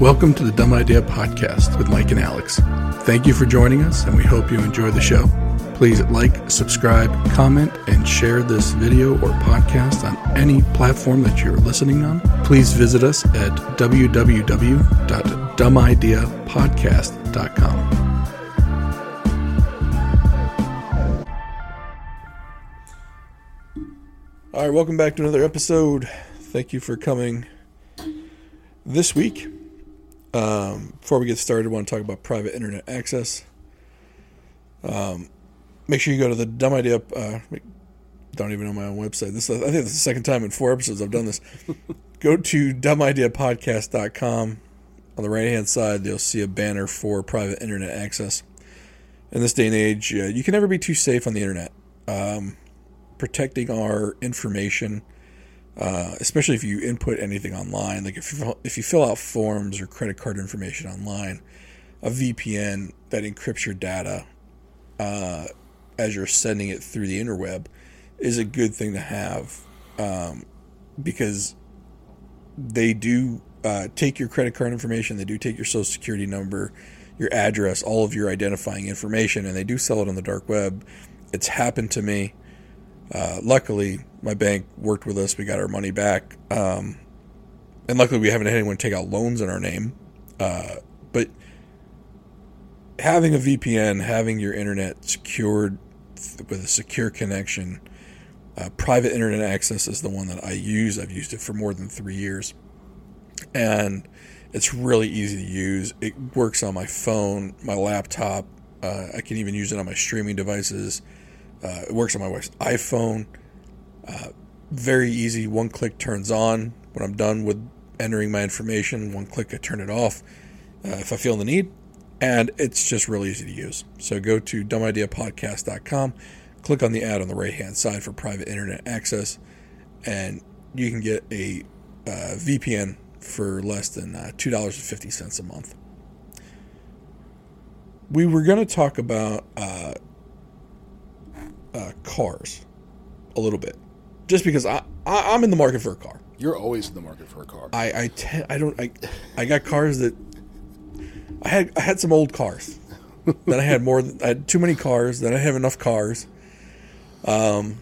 Welcome to the Dumb Idea Podcast with Mike and Alex. Thank you for joining us, and we hope you enjoy the show. Please like, subscribe, comment, and share this video or podcast on any platform that you're listening on. Please visit us at www.dumbideapodcast.com. All right, welcome back to another episode. Thank you for coming this week. Um, before we get started, I want to talk about private internet access. Um, make sure you go to the dumb idea. Uh, don't even know my own website. This is, I think this is the second time in four episodes I've done this. go to dumbideapodcast.com. On the right hand side, you'll see a banner for private internet access. In this day and age, uh, you can never be too safe on the internet. Um, protecting our information, uh, especially if you input anything online, like if you, if you fill out forms or credit card information online, a VPN that encrypts your data uh, as you're sending it through the interweb is a good thing to have um, because they do uh, take your credit card information, they do take your social security number, your address, all of your identifying information, and they do sell it on the dark web. It's happened to me. Uh, luckily, my bank worked with us. We got our money back. Um, and luckily, we haven't had anyone take out loans in our name. Uh, but having a VPN, having your internet secured with a secure connection, uh, private internet access is the one that I use. I've used it for more than three years. And it's really easy to use. It works on my phone, my laptop. Uh, I can even use it on my streaming devices. Uh, it works on my wife's iPhone. Uh, very easy. One click turns on. When I'm done with entering my information, one click I turn it off uh, if I feel the need. And it's just really easy to use. So go to dumbideapodcast.com, click on the ad on the right hand side for private internet access, and you can get a uh, VPN for less than uh, $2.50 a month. We were going to talk about uh, cars a little bit, just because I, I am in the market for a car. You're always in the market for a car. I I, te- I don't I I got cars that I had I had some old cars. then I had more. I had too many cars. Then I have enough cars. Um.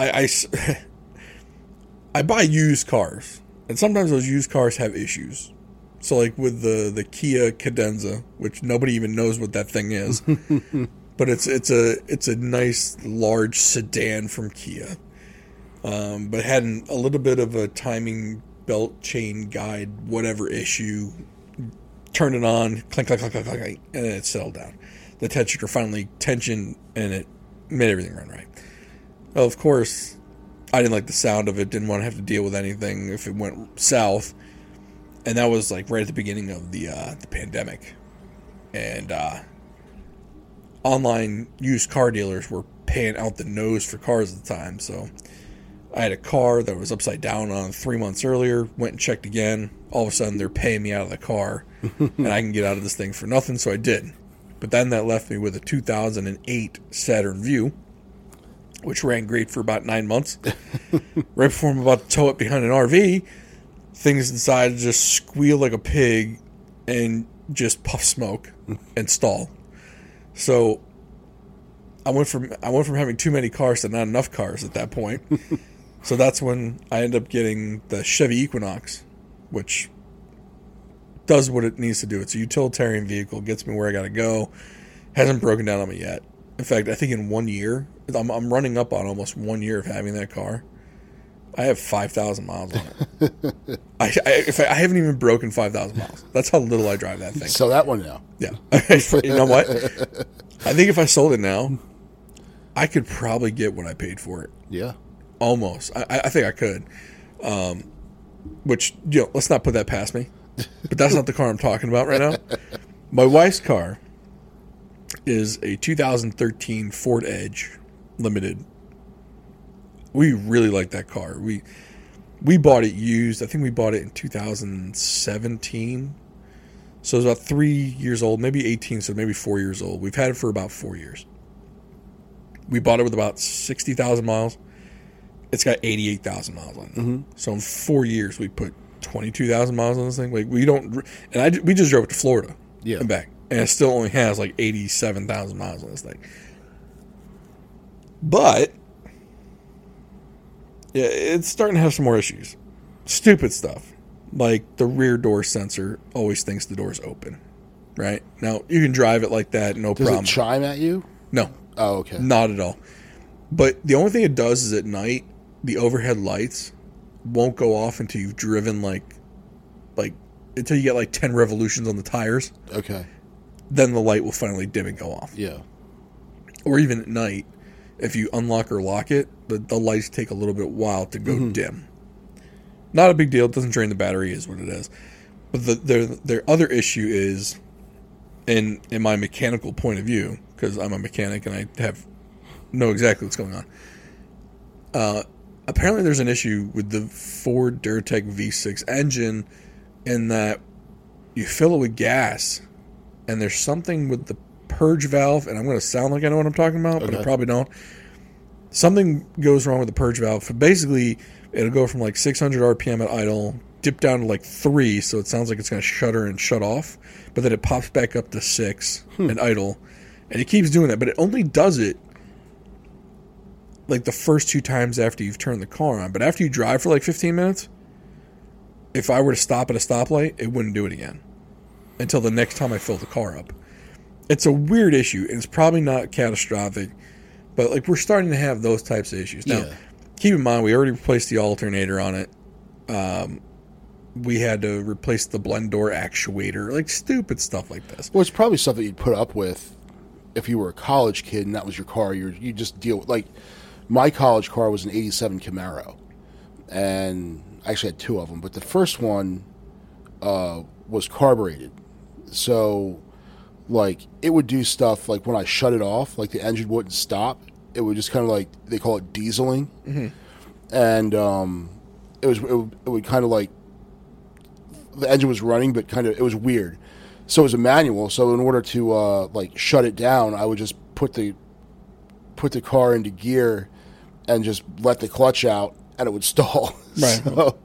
I, I I buy used cars, and sometimes those used cars have issues. So like with the the Kia Cadenza, which nobody even knows what that thing is but it's it's a it's a nice large sedan from Kia. Um, but had an, a little bit of a timing belt chain guide whatever issue. Turned it on, clink clink clink clink clink, and it settled down. The tensioner finally tensioned, and it made everything run right. Of course, I didn't like the sound of it. Didn't want to have to deal with anything if it went south, and that was like right at the beginning of the uh, the pandemic, and. Uh, online used car dealers were paying out the nose for cars at the time. So I had a car that was upside down on three months earlier, went and checked again. All of a sudden, they're paying me out of the car, and I can get out of this thing for nothing. So I did. But then that left me with a 2008 Saturn Vue, which ran great for about nine months. right before I'm about to tow it behind an RV, things inside just squeal like a pig and just puff smoke and stall. So I went from I went from having too many cars to not enough cars at that point. so that's when I ended up getting the Chevy Equinox, which does what it needs to do. It's a utilitarian vehicle, gets me where I got to go. Hasn't broken down on me yet. In fact, I think in one year, I'm, I'm running up on almost one year of having that car. I have five thousand miles on it. I, I, if I, I, haven't even broken five thousand miles. That's how little I drive that thing. Sell that one now. Yeah. you know what? I think if I sold it now, I could probably get what I paid for it. Yeah. Almost. I, I think I could. Um, which you know, let's not put that past me. But that's not the car I'm talking about right now. My wife's car is a 2013 Ford Edge Limited we really like that car. We we bought it used. I think we bought it in 2017. So it's about three years old, maybe 18, so maybe four years old. We've had it for about four years. We bought it with about 60,000 miles. It's got 88,000 miles on it. Mm-hmm. So in four years, we put twenty two thousand miles on this thing. Like we don't, and I we just drove it to Florida, Yeah. and back, and it still only has like eighty seven thousand miles on this thing. But yeah, it's starting to have some more issues. Stupid stuff, like the rear door sensor always thinks the door's open. Right now, you can drive it like that, no Does problem. it chime at you? no, Oh, okay. not at all. But the only thing it does is at night, the overhead lights won't go off until you've driven like, like until you get like ten revolutions on the tires. Okay. Then the light will finally dim and go off. Yeah. Or even at night, if you unlock or lock it, the, the lights take a little bit while to go dim. Not a big deal. It doesn't drain the battery, is what it is. But the, their their other issue is, in in my mechanical point of view, because I'm a mechanic and I have know exactly what's going on. Uh, apparently, there's an issue with the Ford Duratec V6 engine, in that you fill it with gas, and there's something with the purge valve, and I'm going to sound like I know what I'm talking about, but I probably don't. Something goes wrong with the purge valve. Basically, it'll go from like 600 RPM at idle, dip down to like three, so it sounds like it's going to shutter and shut off, but then it pops back up to six hmm. at idle, and it keeps doing that, but it only does it like the first two times after you've turned the car on. But after you drive for like 15 minutes, if I were to stop at a stoplight, it wouldn't do it again until the next time I fill the car up. It's a weird issue, and it's probably not catastrophic, but like we're starting to have those types of issues. Now, Yeah. keep in mind, we already replaced the alternator on it. Um, we had to replace the blend door actuator, like stupid stuff like this. Well, it's probably something you'd put up with if you were a college kid and that was your car. You you just deal with like my college car was an '87 Camaro, and I actually had two of them. But the first one uh, was carbureted, so like it would do stuff like when I shut it off, like the engine wouldn't stop. It would just kind of like they call it dieseling, and um, it was it would, it would kind of like the engine was running, but kind of it was weird. So it was a manual. So in order to uh, like shut it down, I would just put the put the car into gear and just let the clutch out, and it would stall. Right. So,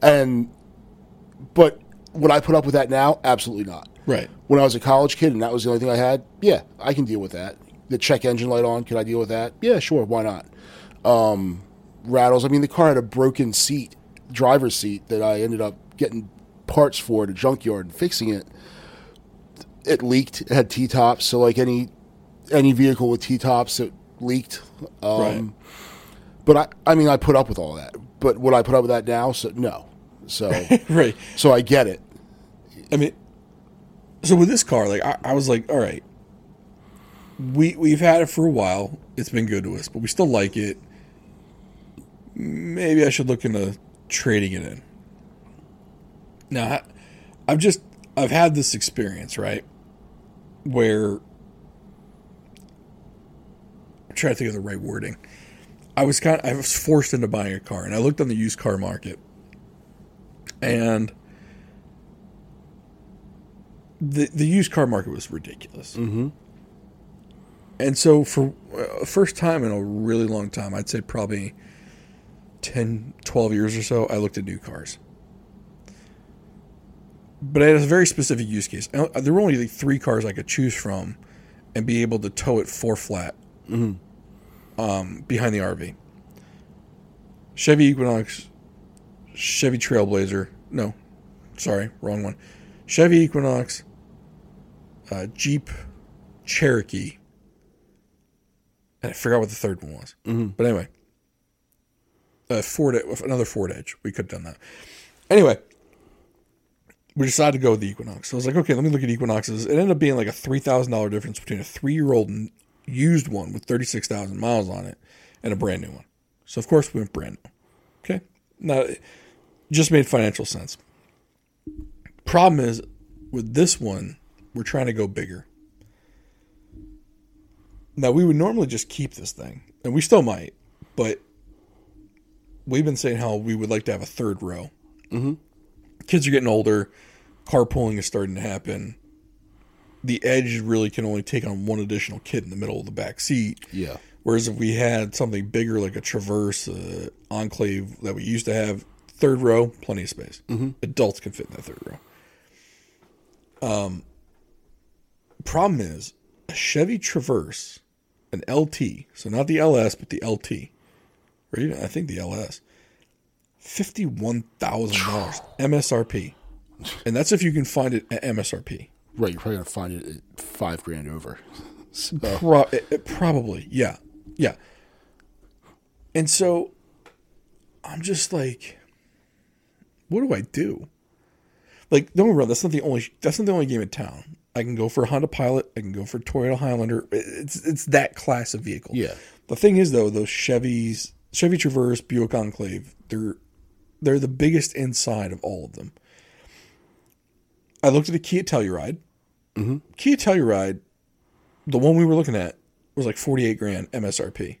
and but would I put up with that now? Absolutely not. Right. When I was a college kid and that was the only thing I had, yeah, I can deal with that. The check engine light on, could I deal with that? Yeah, sure, why not? Um, rattles. I mean, the car had a broken seat, driver's seat, that I ended up getting parts for at a junkyard and fixing it. It leaked. It had T tops, so like any any vehicle with T tops, it leaked. Um, Right. But I, I mean, I put up with all that. But would I put up with that now? So no. So, Right. so I get it. I mean, so with this car, like I, I was like, all right, we we've had it for a while. It's been good to us, but we still like it. Maybe I should look into trading it in. Now, I've just I've had this experience right where I'm trying to think of the right wording. I was kind of, I was forced into buying a car, and I looked on the used car market, and the the used car market was ridiculous. Mm-hmm. And so for uh, first time in a really long time, I'd say probably 10, 12 years or so, I looked at new cars. But I had a very specific use case. Uh, There were only like three cars I could choose from and be able to tow it four flat um, behind the RV. Chevy Equinox, Chevy Trailblazer. No, sorry, wrong one. Chevy Equinox, uh, Jeep Cherokee, and I forgot what the third one was. Mm-hmm. But anyway, uh, Ford, another Ford Edge. We could have done that. Anyway, we decided to go with the Equinox. So I was like, okay, let me look at Equinoxes. It ended up being like a three thousand dollar difference between a three year old used one with thirty six thousand miles on it and a brand new one. So of course we went brand new. Okay, now it just made financial sense. Problem is with this one, we're trying to go bigger. Now we would normally just keep this thing, and we still might, but we've been saying how we would like to have a third row. Mm-hmm. Kids are getting older, carpooling is starting to happen. The edge really can only take on one additional kid in the middle of the back seat. Yeah. Whereas if we had something bigger like a Traverse, uh, Enclave that we used to have, third row, plenty of space. Adults can fit in that third row. Um, problem is a Chevy Traverse, an LT, so not the LS, but the LT, or even I think the LS, fifty one thousand dollars MSRP, and that's if you can find it at MSRP. Right, you're probably gonna find it at five grand over. So, Pro- it- it probably, yeah, yeah. And so, I'm just like, what do I do? Like, don't wrong, that's not the only that's not the only game in town. I can go for a Honda Pilot. I can go for Toyota Highlander. It's it's that class of vehicle. Yeah. The thing is, though, those Chevys, Chevy Traverse, Buick Enclave, they're they're the biggest inside of all of them. I looked at a Kia Telluride. Mm-hmm. Kia Telluride, the one we were looking at, was like forty eight grand MSRP.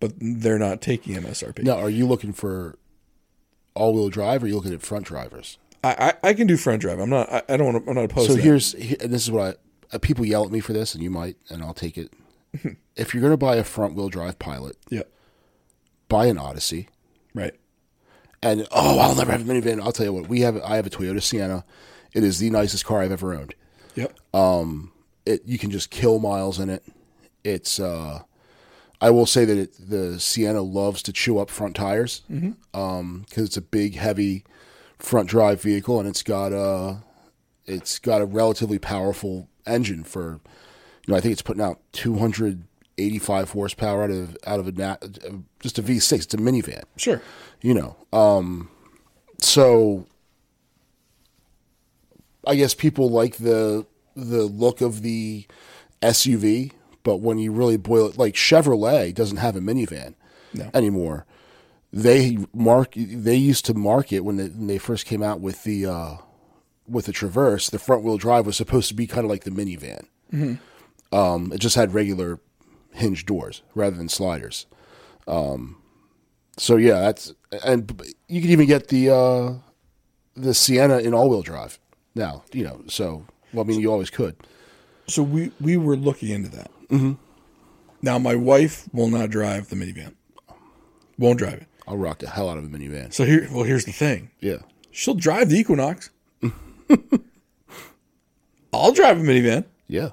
But they're not taking MSRP. now, are you looking for all-wheel drive, or are you looking at front drivers? I, I I can do front drive. I'm not. I, I don't. Wanna, I'm not opposed. So to here's, he- and this is what I, uh, people yell at me for this, and you might, and I'll take it. if you're gonna buy a front-wheel drive Pilot, yeah. buy an Odyssey. Right. And oh, I'll never have a minivan. I'll tell you what, we have. I have a Toyota Sienna. It is the nicest car I've ever owned. Yep. Um, it you can just kill miles in it. It's uh I will say that it, the Sienna loves to chew up front tires because it's a big, heavy front drive vehicle, and it's got a it's got a relatively powerful engine for you know I think it's putting out 285 horsepower out of out of a just a V6. It's a minivan Sure. you know um so i guess people like the the look of the suv but when you really boil it like chevrolet doesn't have a minivan No. anymore they mark they used to market when they, when they first came out with the uh with the traverse the front wheel drive was supposed to be kind of like the minivan um it just had regular hinge doors rather than sliders so yeah, that's and you can even get the uh, the Sienna in all wheel drive now. You know, so well, I mean, you always could. So we we were looking into that. Mm-hmm. Now my wife will not drive the minivan. Won't drive it. I'll rock the hell out of a minivan. So here, well, here's the thing. Yeah, She'll drive the Equinox. I'll drive a minivan. yeah.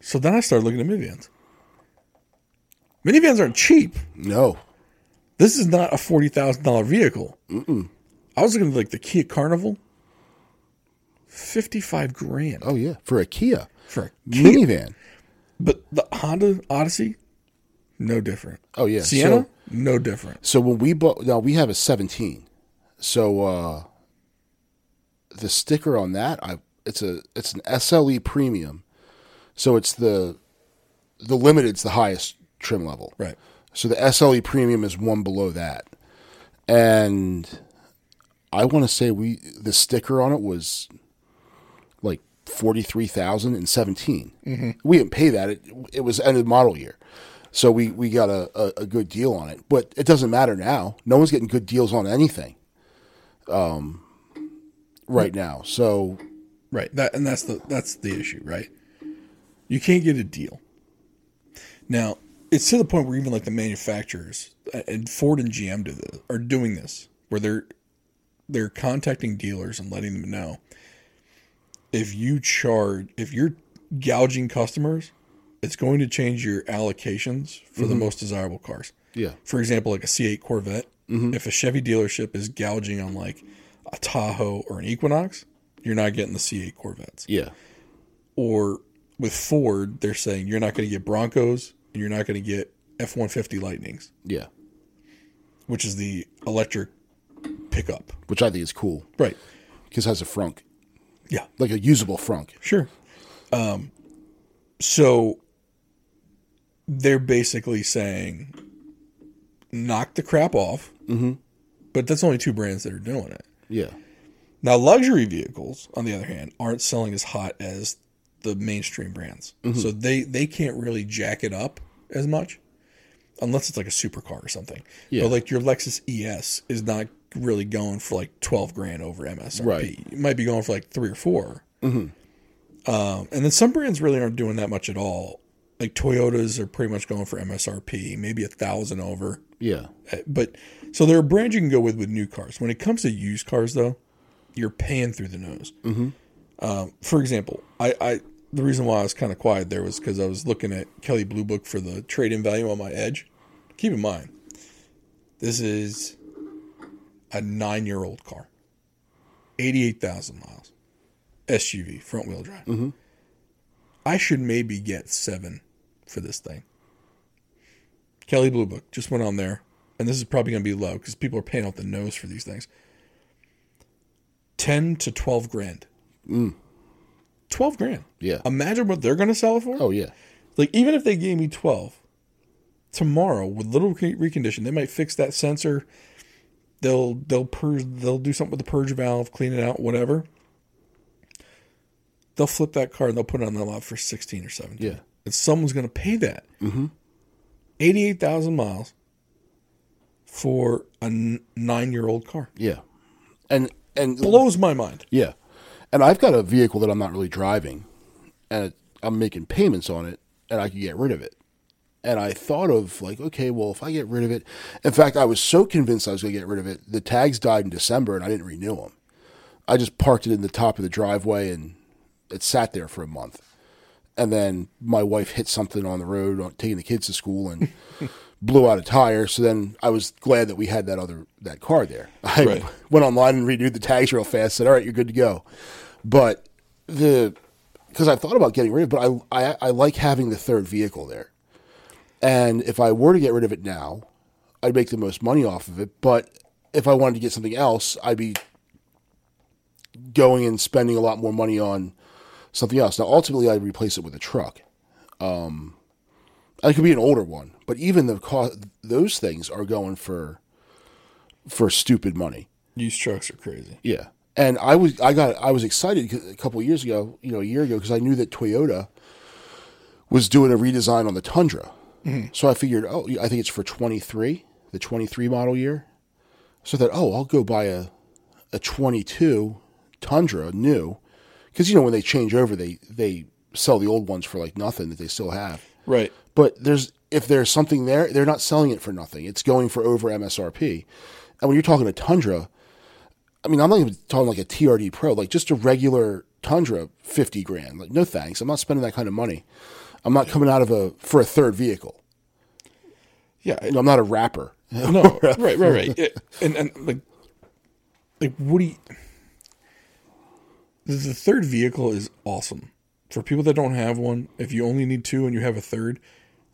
So then I started looking at minivans. Minivans aren't cheap. No, This is not a forty thousand dollar vehicle. Mm-mm. I was looking at like the Kia Carnival, fifty five grand oh yeah, for a Kia for a Kia. minivan. But the Honda Odyssey, no different. Oh yeah, Sienna, So, no different. so when we bought, now we have a seventeen. So uh, the sticker on that, I it's a it's an SLE premium. So it's the the limited's the highest trim level. Right. So the SLE premium is one below that. And I want to say we the sticker on it was like 43,000 and 17. We didn't pay that. It, it was end of model year. So we, we got a, a, a good deal on it. But it doesn't matter now. No one's getting good deals on anything um, right now. So Right. That and that's the that's the issue, right? You can't get a deal. Now, it's to the point where even like the manufacturers uh, and Ford and GM do this, are doing this, where they're they're contacting dealers and letting them know if you charge if you're gouging customers, it's going to change your allocations for the most desirable cars. yeah. For example, like a C8 Corvette, if a Chevy dealership is gouging on like a Tahoe or an Equinox, you're not getting the C8 Corvettes. Yeah. Or with Ford, they're saying you're not going to get Broncos and you're not going to get F 150 Lightnings, Yeah. which is the electric pickup. Which I think is cool Right. because it has a frunk, Yeah. like a usable frunk. Sure. Um, so they're basically saying knock the crap off. Mm-hmm. But that's only two brands that are doing it. Yeah. Now, luxury vehicles, on the other hand, aren't selling as hot as the mainstream brands. So they, they can't really jack it up as much unless it's like a supercar or something. Yeah. But like your Lexus ES is not really going for like 12 grand over MSRP. Right. It might be going for like three or 4 Um, and then some brands really aren't doing that much at all. Like Toyotas are pretty much going for MSRP, maybe a thousand over. Yeah. Uh, But so there are brands you can go with with new cars. When it comes to used cars, though, you're paying through the nose. Mm-hmm. Um, for example, I, I the reason why I was kind of quiet there was because I was looking at Kelley Blue Book for the trade-in value on my Edge. Keep in mind, this is a nine-year-old car, eighty-eight thousand miles, SUV, front-wheel drive. I should maybe get seven for this thing. Kelley Blue Book just went on there, and this is probably going to be low because people are paying out the nose for these things. Ten to twelve grand. Mm. Twelve grand. Yeah. Imagine what they're going to sell it for. Oh yeah. Like even if they gave me twelve tomorrow with little recondition, they might fix that sensor. They'll they'll purge. They'll do something with the purge valve, clean it out, whatever. They'll flip that car and they'll put it on the lot for sixteen or seventeen. Yeah. And someone's going to pay that. Mm-hmm. Eighty-eight thousand miles for a n- nine-year-old car Yeah. And and blows my mind. Yeah. And I've got a vehicle that I'm not really driving and I'm making payments on it and I could get rid of it. And I thought of like, okay, well, if I get rid of it, in fact, I was so convinced I was going to get rid of it. The tags died in December and I didn't renew them. I just parked it in the top of the driveway and it sat there for a month. And then my wife hit something on the road, on, taking the kids to school, and blew out a tire. So then I was glad that we had that other that car there. I Right. went online and renewed the tags real fast. Said, "All right, you're good to go." But the because I thought about getting rid of, it, but I, I I like having the third vehicle there. And if I were to get rid of it now, I'd make the most money off of it. But if I wanted to get something else, I'd be going and spending a lot more money on something else. Now, ultimately, I'd replace it with a truck. Um, it could be an older one, but even the cost, those things are going for for stupid money. Used trucks are crazy. Yeah, and I was I got I was excited a couple of years ago, you know, a year ago, because I knew that Toyota was doing a redesign on the Tundra. So I figured, oh, I think it's for twenty three, the twenty three model year. So that oh, I'll go buy a a twenty two Tundra new, because you know when they change over, they they sell the old ones for like nothing that they still have. Right. But there's if there's something there, they're not selling it for nothing. It's going for over MSRP. And when you're talking a Tundra, I mean, I'm not even talking like a TRD Pro, like just a regular Tundra, fifty grand. Like, no thanks. I'm not spending that kind of money. I'm not coming out of a for a third vehicle. Yeah. Know, I'm not a rapper. No, right, right, right. And and like, like what do you? The, the third vehicle is awesome for people that don't have one. If you only need two and you have a third,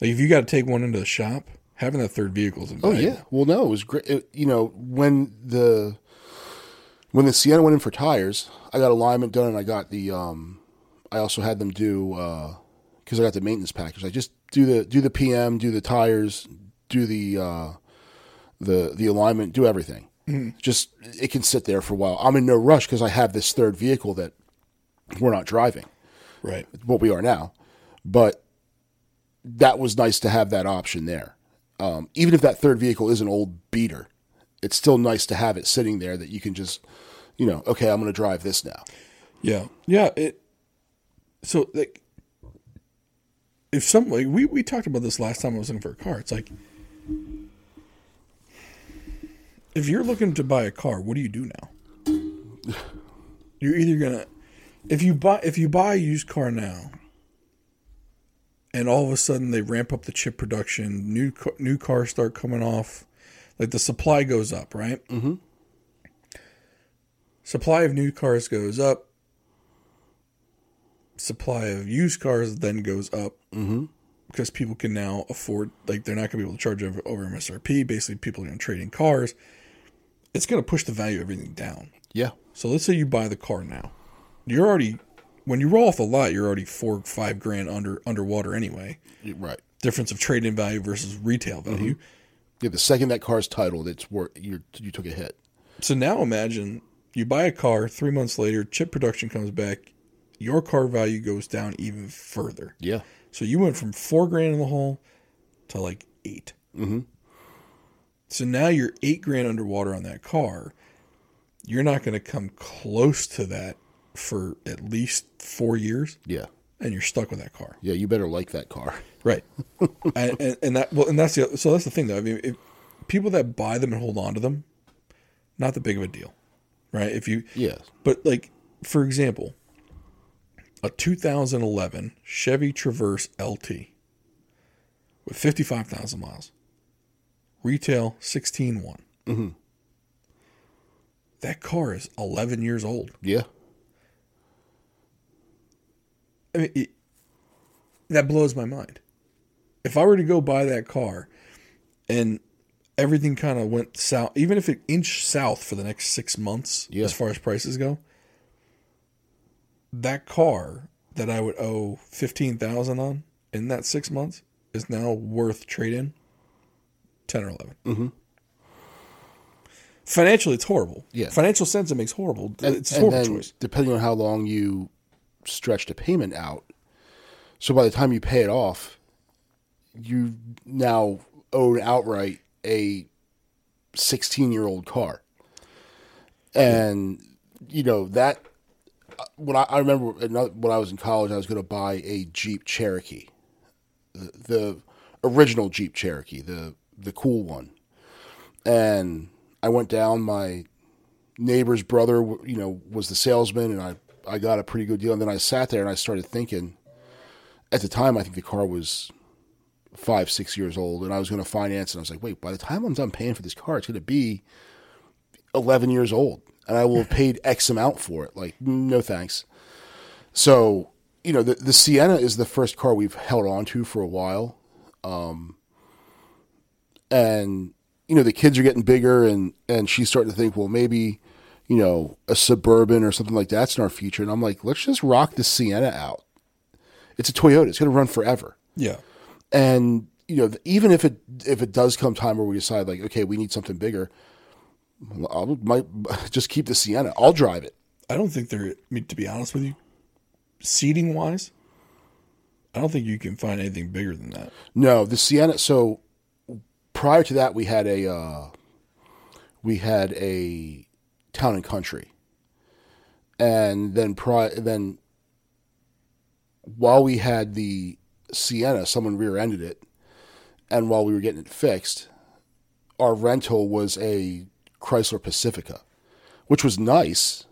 like if you got to take one into the shop, having that third vehicle is Oh yeah. Well, no, it was great. It, you know, when the when the Sienna went in for tires, I got alignment done, and I got the. um I also had them do because I got the maintenance package. I just do the do the PM, do the tires, do the uh the the alignment, do everything. Just it can sit there for a while. I'm in no rush because I have this third vehicle that we're not driving Right. what we are now. But that was nice to have that option there. Um, even if that third vehicle is an old beater, it's still nice to have it sitting there that you can just, you know, okay, I'm going to drive this now. Yeah. Yeah. It. So like, if some like we we talked about this last time I was looking for a car. It's like, if you're looking to buy a car, what do you do now? You're either gonna, if you buy if you buy a used car now, and all of a sudden they ramp up the chip production, new new cars start coming off, like the supply goes up, right? Mm-hmm. Supply of new cars goes up. Supply of used cars then goes up Mm-hmm. because people can now afford, like, they're not going to be able to charge over, over MSRP. Basically, people are going to trade in cars. It's going to push the value of everything down. Yeah. So let's say you buy the car now. You're already, when you roll off the lot, you're already four, five grand under underwater anyway. Right. Difference of trade in value versus retail value. Yeah. The second that car's titled, it's worth you. You took a hit. So now imagine you buy a car, three months later, chip production comes back, your car value goes down even further. Yeah. So you went from four grand in the hole to like 8 Mm-hmm. So now you're eight grand underwater on that car. You're not going to come close to that for at least four years. Yeah. and you're stuck with that car. Yeah, you better like that car. Right. and, and, and that well, and that's the so that's the thing though. I mean, if, people that buy them and hold on to them, not that big of a deal, right? If you Yes. But like, for example, a 2011 Chevy Traverse LT with 55,000 miles, retail 16.1. Mm-hmm. That car is 11 years old. Yeah. I mean, it, that blows my mind. If I were to go buy that car and everything kind of went south, even if it inched south for the next six months Yeah. as far as prices go, that car that I would owe fifteen thousand on in that six months is now worth trade in ten or 11 Mhm. Financially, it's horrible. Yeah. Financial sense, it makes horrible. And, it's a horrible then, choice. depending on how long you stretch the payment out, so by the time you pay it off, you now own outright a 16 year old car. And, you know, that, when I, I remember another- when I was in college, I was going to buy a Jeep Cherokee, the, the original Jeep Cherokee, the, the cool one. And I went down, my neighbor's brother, you know, was the salesman, and I, I got a pretty good deal. And then I sat there and I started thinking. At the time, I think the car was five, six years old, and I was going to finance. And I was like, wait, by the time I'm done paying for this car, it's going to be eleven years old, and I will have paid X amount for it. Like, no thanks. So, you know, the the Sienna is the first car we've held on to for a while, um, and you know the kids are getting bigger, and and she's starting to think, well, maybe you know a suburban or something like that's in our future. And I'm like, let's just rock the Sienna out. It's a Toyota. It's going to run forever. Yeah. And you know, even if it if it does come time where we decide like, okay, we need something bigger, I might just keep the Sienna. I'll drive it. I don't think they're. I mean, to be honest with you, seating wise, I don't think you can find anything bigger than that. No, the Sienna. So prior to that, we had a uh, we had a town and country, and then pri- then while we had the Sienna, someone rear-ended it, and while we were getting it fixed, our rental was a Chrysler Pacifica, which was nice,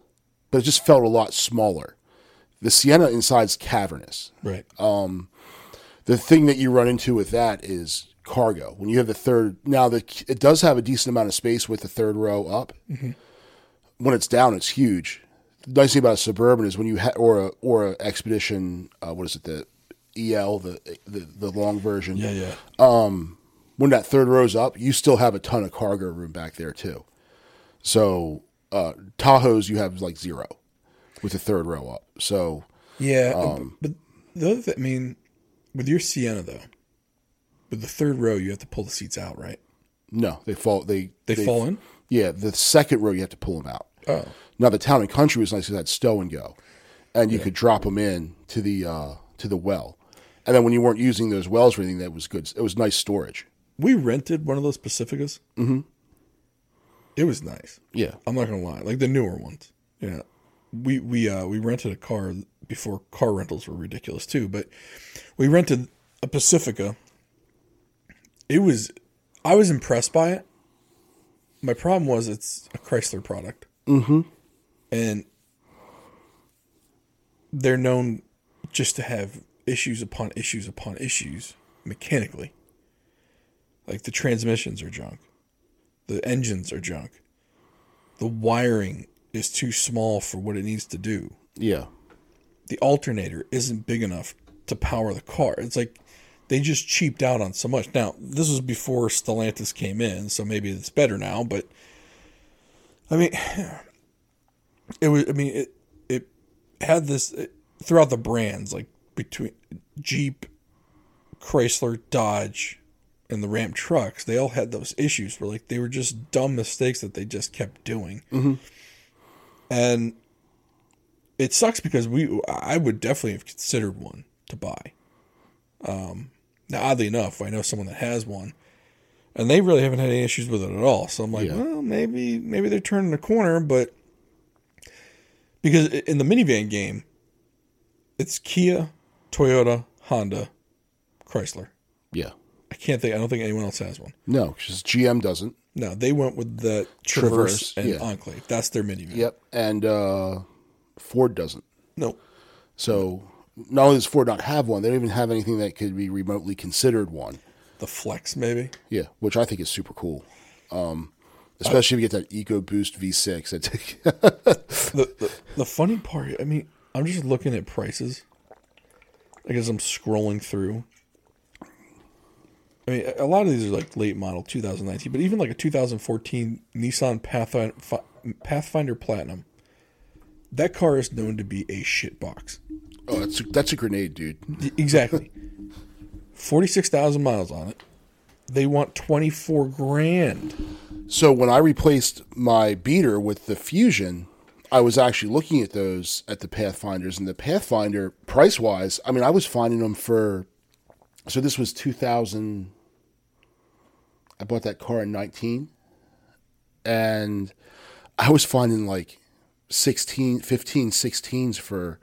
but it just felt a lot smaller. The Sienna inside's cavernous Right. the thing that you run into with that is cargo. When you have the third, now the it does have a decent amount of space with the third row up. When it's down, it's huge. The nice thing about a suburban is when you ha- or a or a expedition. Uh, what is it? The EL, the the, the long version. yeah. Yeah. When that third row's up, you still have a ton of cargo room back there too. So uh, Tahoe's you have like zero with the third row up. So Yeah, Um, but the other thing, I mean, with your Sienna though, with the third row, you have to pull the seats out, right? no, they fall. They They, fall in. Yeah, the second row you have to pull them out. Oh, Now the town and country was nice because had stow and go, and you could drop them in to the uh, to the well, and then when you weren't using those wells or anything, that was good. It was nice storage. we rented one of those Pacificas. Mm-hmm. It was nice. Yeah, I'm not gonna lie, like the newer ones. Yeah, we we uh we rented a car before car rentals were ridiculous too, but we rented a Pacifica. It was, I was impressed by it. My problem was it's a Chrysler product, mm-hmm. and they're known just to have issues upon issues upon issues mechanically. Like the transmissions are junk, the engines are junk the wiring is too small for what it needs to do. yeah, The alternator isn't big enough to power the car. It's like they just cheaped out on so much. Now, this was before Stellantis came in, so maybe it's better now, but I mean it was I mean it it had this it, throughout the brands like between Jeep, Chrysler, Dodge, and the Ram trucks, they all had those issues where like they were just dumb mistakes that they just kept doing. And it sucks because we I would definitely have considered one to buy. Um, now oddly enough, I know someone that has one, and they really haven't had any issues with it at all. So I'm like, Yeah. well, maybe maybe they're turning a corner, but because in the minivan game, it's Kia, Toyota, Honda, Chrysler. Yeah. I can't think. I don't think anyone else has one. No, because GM doesn't. No, they went with the Traverse, Traverse, and yeah. Enclave. That's their minivan. Yep. And uh, Ford doesn't. No, So not only does Ford not have one, they don't even have anything that could be remotely considered one. the Flex maybe. Yeah, which I think is super cool. Um, especially if you get that EcoBoost V6. The, the the funny part, I mean, I'm just looking at prices. Like as I'm scrolling through. I mean, a lot of these are like late model 2019, but even like a 2014 Nissan Pathfinder, Pathfinder Platinum. That car is known to be a shit box. Oh, that's a, that's a grenade, dude. Exactly. 46,000 miles on it. They want 24 grand. So when I replaced my beater with the Fusion, I was actually looking at those at the Pathfinders, and the Pathfinder price wise, I mean, I was finding them for. So this was 2000. I bought that car in 19, and I was finding like 16, 15, 16s for,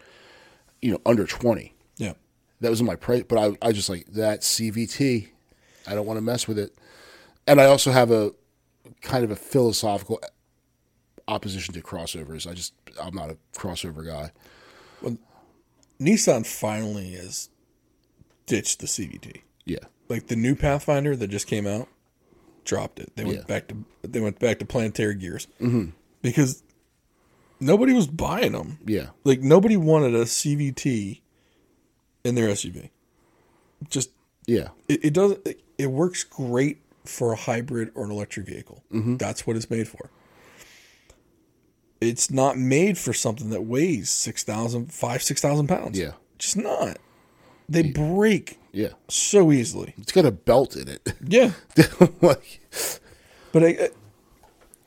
you know, under 20. Yeah. That was in my price, but I, I just like that CVT. I don't want to mess with it. And I also have a kind of a philosophical opposition to crossovers. I just I'm not a crossover guy. Well, Nissan finally has ditched the CVT. Yeah. like the new Pathfinder that just came out, dropped it. They went Yeah. back to they went back to planetary gears mm-hmm. because nobody was buying them. Yeah. Like nobody wanted a CVT in their SUV. Just Yeah. it, it does it, it works great for a hybrid or an electric vehicle. Mm-hmm. That's what it's made for. It's not made for something that weighs 6,000, 5, 6,000 pounds. Yeah. Just not. They break Yeah. so easily. It's got a belt in it. Yeah. like, But I,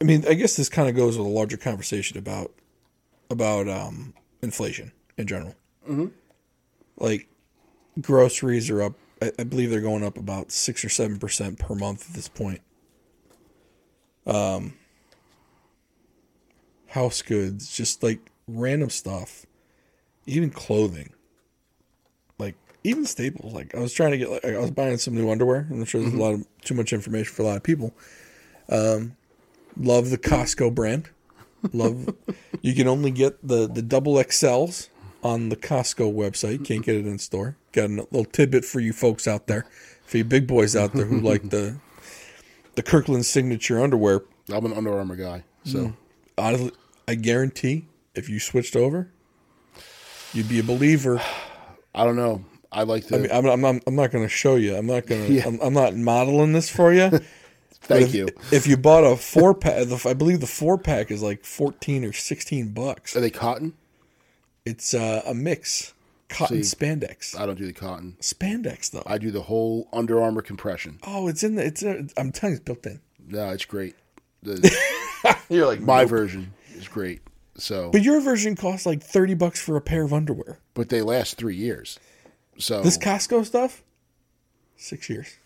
I mean, I guess this kind of goes with a larger conversation about about um, inflation in general. Mm-hmm. Like groceries are up. I, I believe they're going up about six or seven percent per month at this point. Um, house goods, just like random stuff, even clothing. Like even staples. Like I was trying to get. Like I was buying some new underwear. I'm sure there's a lot of too much information for a lot of people. Love the Costco brand. Love you can only get the the double XLs on the Costco website. Can't get it in store. Got a little tidbit for you folks out there, for you big boys out there who like the the Kirkland signature underwear. I'm an Under Armour guy. So mm. Honestly, I guarantee if you switched over, you'd be a believer. I don't know. I like the I mean, I'm, I'm, not- I'm not going to show you. I'm not going to. Yeah. I'm, I'm not modeling this for you. Thank if, you. If you bought a four pack, I believe the four pack is like fourteen or sixteen bucks. Are they cotton? It's uh, a mix, cotton See. spandex. I don't do the cotton. Spandex though. I do the whole Under Armour compression. oh, it's in the. It's. A, I'm telling you, it's built in. No, it's great. The, You're like my version is great. So, but your version costs like thirty bucks for a pair of underwear. but they last three years. So This Costco stuff, six years.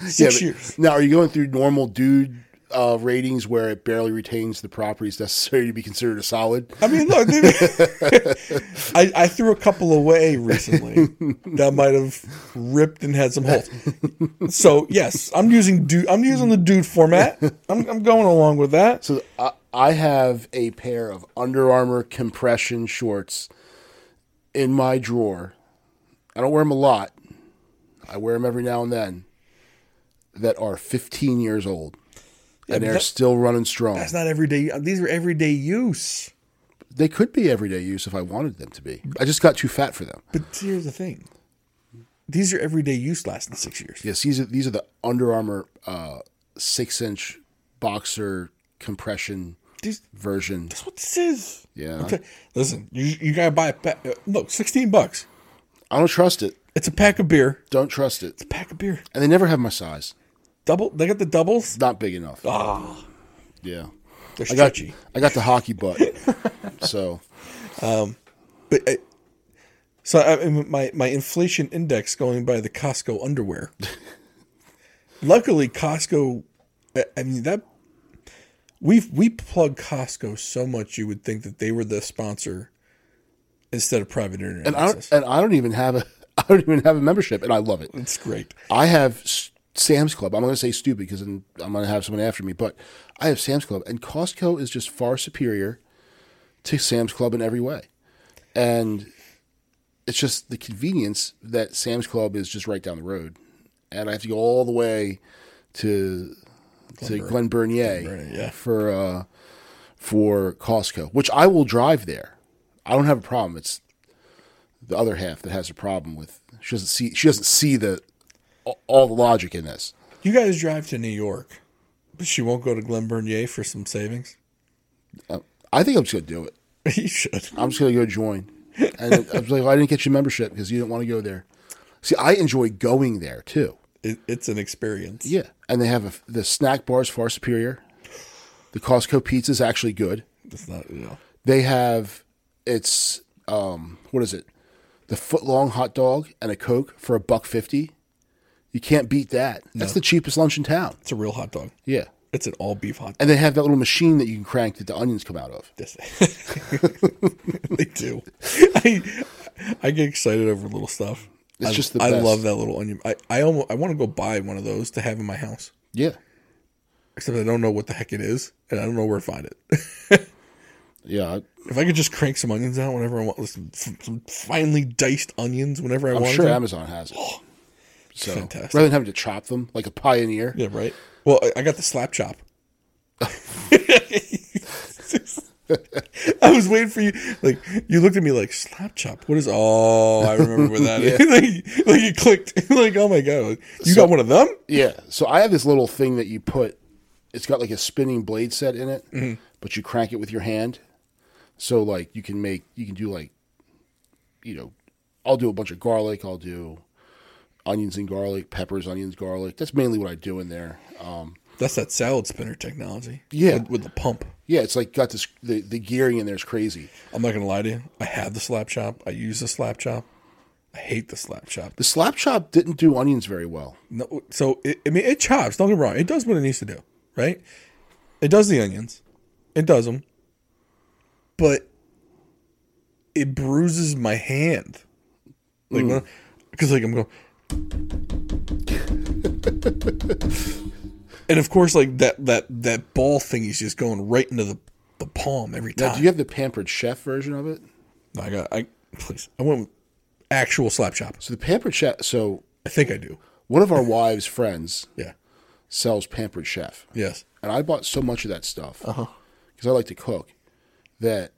Yeah, Six but years. Now, are you going through normal dude uh, ratings where it barely retains the properties necessary to be considered a solid? I mean, look, I, I threw a couple away recently that might have ripped and had some holes. So yes, I'm using dude. I'm using the dude format. I'm, I'm going along with that. So I, I have a pair of Under Armour compression shorts in my drawer. I don't wear them a lot. I wear them every now and then. That are 15 years old, and they're that- still running strong. That's not everyday. These are everyday use. They could be everyday use if I wanted them to be. I just got too fat for them. But here's the thing: these are everyday use lasting six years. Yes, these are these are the Under Armour uh, six inch boxer compression These, version. that's what this is. Yeah. Okay, listen, you you gotta buy a pack. uh, Look, sixteen bucks. I don't trust it. It's a pack of beer. Don't trust it. It's a pack of beer. And they never have my size. Double. They got the doubles. Not big enough. Ah, Yeah. they're I got stretchy. I got the hockey butt. so um, But I, so I, my my inflation index going by the Costco underwear. Luckily, Costco. I, mean that we we plug Costco so much you would think that they were the sponsor instead of private internet and I don't, and I don't even have a I don't even have a membership, and I love it. it's great. I have Sam's Club. I'm going to say stupid because I'm going to have someone after me, but I have Sam's Club, and Costco is just far superior to Sam's Club in every way. And it's just the convenience that Sam's Club is just right down the road, and I have to go all the way to to Glen Bernier Burnier, yeah. for uh, for Costco, which I will drive there. I don't have a problem. It's the other half that has a problem with. She doesn't see. She doesn't see the all the logic in this. You guys drive to New York, but she won't go to Glen Burnie for some savings. Uh, I think I'm just gonna do it. you should. I'm just gonna go join. And I was like, well, I didn't get your membership because you didn't want to go there. See, I enjoy going there too. It, it's an experience. Yeah, and they have a, the snack bar is far superior. The Costco pizza is actually good. It's not, you know. They have it's um what is it? The foot long hot dog and a Coke for a buck fifty. You can't beat that. That's the cheapest lunch in town. It's a real hot dog. Yeah. It's an all beef hot dog. And they have that little machine that you can crank that the onions come out of. They do. I I get excited over little stuff. It's I, just the I best. love that little onion. I I almost I want to go buy one of those to have in my house. Yeah. Except I don't know what the heck it is, and I don't know where to find it. Yeah. I- if I could just crank some onions out whenever I want, some, some finely diced onions whenever I I'm want. sure to. Amazon has it. So fantastic. rather than having to chop them like a pioneer. Yeah, right. Well, I, got the slap chop. I was waiting for you. Like you looked at me like slap chop. What is? Oh, I remember what that is. like, like you clicked. like oh my god, you got one of them? Yeah. So I have this little thing that you put. It's got like a spinning blade set in it, Mm-hmm. but you crank it with your hand. So like you can make you can do like, you know, I'll do a bunch of garlic. I'll do onions and garlic, peppers, onions, garlic. That's mainly what I do in there. Um, That's that salad spinner technology. Yeah. with, with the pump. yeah, it's like got this the, the gearing in there is crazy. I'm not gonna lie to you. I have the slap chop. I use the slap chop. I hate the slap chop. The slap chop didn't do onions very well. No, so it, I mean, it chops. Don't get me wrong. It does what it needs to do, right? It does the onions. It does them, but it bruises my hand. Like, because like I'm going, and of course, like that that that ball thing is just going right into the, the palm every Now, time. do you have the pampered chef version of it? I got I please. I went with actual slap chop. So the pampered chef. So I think I do. one of our wives' friends Yeah. sells pampered chef. Yes. and I bought so much of that stuff because Uh-huh. I like to cook that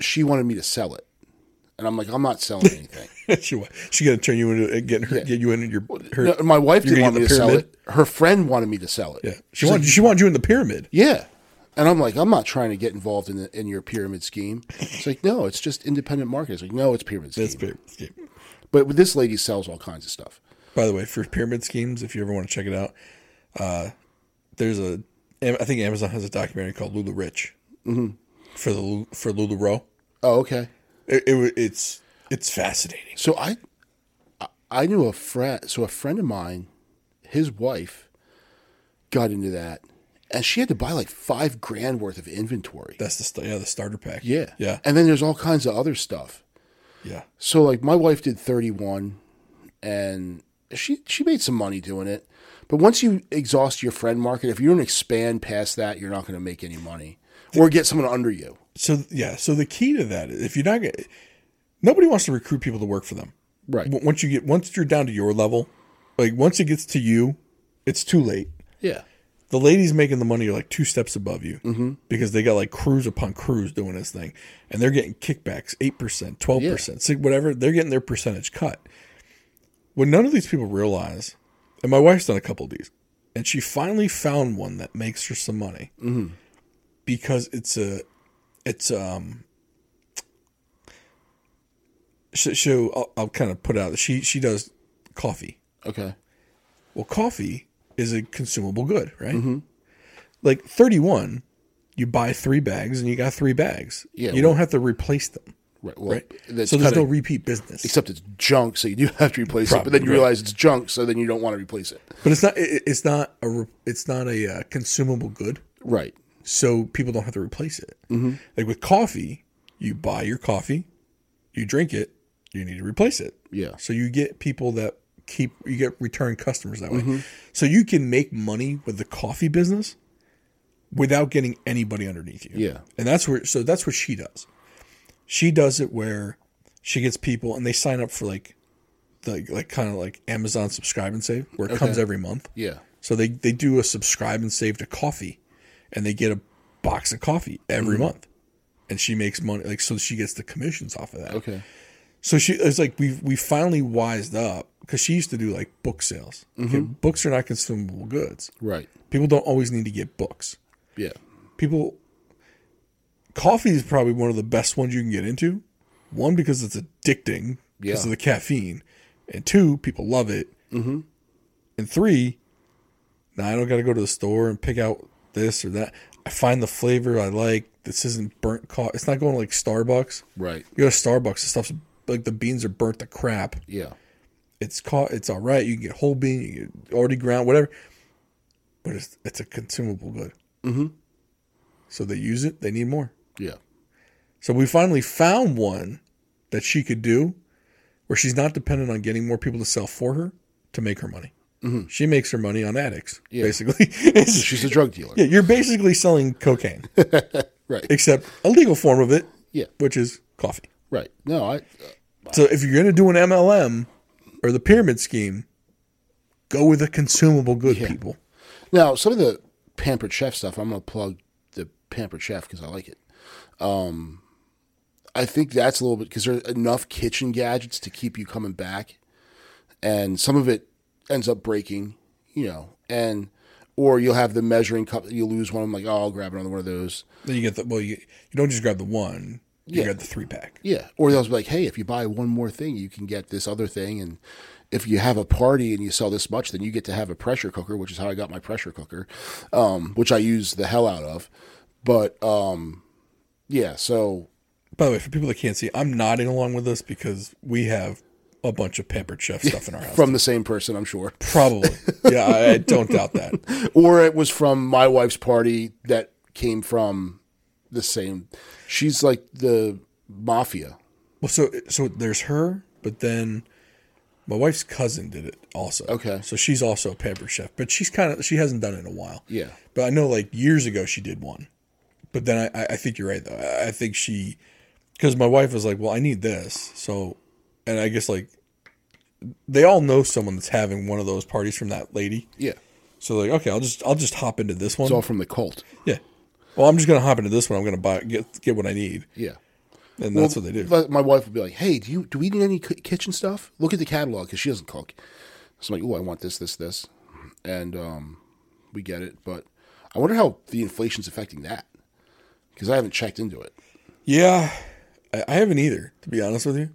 she wanted me to sell it, and I'm like, I'm not selling anything. she she gonna turn you into getting her get you into your her. No, my wife didn't want me to sell it. Her friend wanted me to sell it. Yeah, she She's wanted like, she wanted you in the pyramid. yeah, and I'm like, I'm not trying to get involved in the, in your pyramid scheme. It's like, no, it's just independent market. It's like, no, it's pyramid scheme. That's pyramid scheme. But this lady sells all kinds of stuff. By the way, for pyramid schemes, if you ever want to check it out, uh, there's a I think Amazon has a documentary called LuLaRich for the for LuLaRoe. Oh, okay. It, it it's it's fascinating. So I, I- knew a friend. So a friend of mine, his wife, got into that, and she had to buy like five grand worth of inventory. That's the st- yeah the starter pack. Yeah. yeah, And then there's all kinds of other stuff. yeah. So like my wife did 31 and she she made some money doing it. But once you exhaust your friend market, if you don't expand past that, you're not going to make any money or get someone under you. So yeah, so the key to that, if you're not nobody wants to recruit people to work for them. Right. Once you get once you're down to your level, like once it gets to you, it's too late. Yeah. the ladies making the money are like two steps above you mm-hmm. because they got like crews upon crews doing this thing and they're getting kickbacks 8% 12% six- whatever they're getting their percentage cut what none of these people realize and my wife's done a couple of these and she finally found one that makes her some money mm-hmm. because it's a it's um so, so I'll, I'll kind of put out she she does coffee Okay. well, coffee is a consumable good, right? Like 31, you buy three bags and you got three bags. Yeah, You don't have to replace them, Right. Well, right? so there's no repeat business. except it's junk, so you do have to replace it. But then you right. realize it's junk, so then you don't want to replace it. But it's not it- it's not a it's not a uh, consumable good. Right. So people don't have to replace it. Mm-hmm. Like with coffee, you buy your coffee, you drink it, you need to replace it. Yeah. So you get people that keep you get return customers that way. So you can make money with the coffee business without getting anybody underneath you. Yeah. And that's where so that's what she does. She does it where she gets people and they sign up for like like like kind of like Amazon subscribe and save where it comes every month. Yeah. So they they do a subscribe and save to coffee and they get a box of coffee every Mm-hmm. month. And she makes money like so she gets the commissions off of that. Okay. So she it's like we we finally wised up because she used to do like book sales. Mm-hmm. Okay, books are not consumable goods. Right. People don't always need to get books. Yeah. People, coffee is probably one of the best ones you can get into. One because it's addicting because Yeah. of the caffeine, and two people love it. Mm-hmm. And three, now I don't got to go to the store and pick out this or that. I find the flavor I like. This isn't burnt coffee. It's not going like Starbucks. Right. You go to Starbucks, the stuff's like the beans are burnt to crap. Yeah. It's caught. It's all right. You can get whole bean, you can get already ground, whatever. But it's it's a consumable good. Mm-hmm. So they use it. They need more. Yeah. So we finally found one that she could do, where she's not dependent on getting more people to sell for her to make her money. She makes her money on addicts, Yeah. basically. She's a drug dealer. yeah, you're basically selling cocaine, Right. except a legal form of it, Yeah. which is coffee. Right. No, I. So if you're going to do an MLM or the pyramid scheme, go with the consumable good people. Now, some of the Pampered Chef stuff, I'm going to plug the Pampered Chef because I like it. Um, I think that's a little bit because there's enough kitchen gadgets to keep you coming back, and some of it ends up breaking, you know, and or you'll have the measuring cup, you lose one. I'm like, oh, I'll grab another one of those. Then you get the well, you you don't just grab the one, you Yeah. grab the three pack. Yeah. Or they'll be like, hey, if you buy one more thing, you can get this other thing. And if you have a party and you sell this much, then you get to have a pressure cooker, which is how I got my pressure cooker, um, which I use the hell out of. But um, yeah, so By the way, for people that can't see, I'm nodding along with this because we have a bunch of pampered chef stuff in our house. from the same person, I'm sure. Probably, yeah, I, I don't doubt that. Or it was from my wife's party that came from the same. She's like the mafia. Well, so so there's her, but then my wife's cousin did it also. Okay. so she's also a pampered chef, but she's kind of she hasn't done it in a while. Yeah. But I know like years ago she did one. But then I, I think you're right though. I- I think she, because my wife was like, well, I need this. So, and I guess like they all know someone that's having one of those parties from that lady. Yeah. So like, okay, I'll just I'll just hop into this one. It's all from the cult. yeah. Well, I'm just gonna hop into this one. I'm gonna buy get get what I need, Yeah. and that's what they do. My wife would be like, "Hey, do you do we need any kitchen stuff? Look at the catalog because she doesn't cook." So I'm like, "Oh, I want this, this, this," and um, we get it. But I wonder how the inflation's affecting that because I haven't checked into it. Yeah, I haven't either, to be honest with you.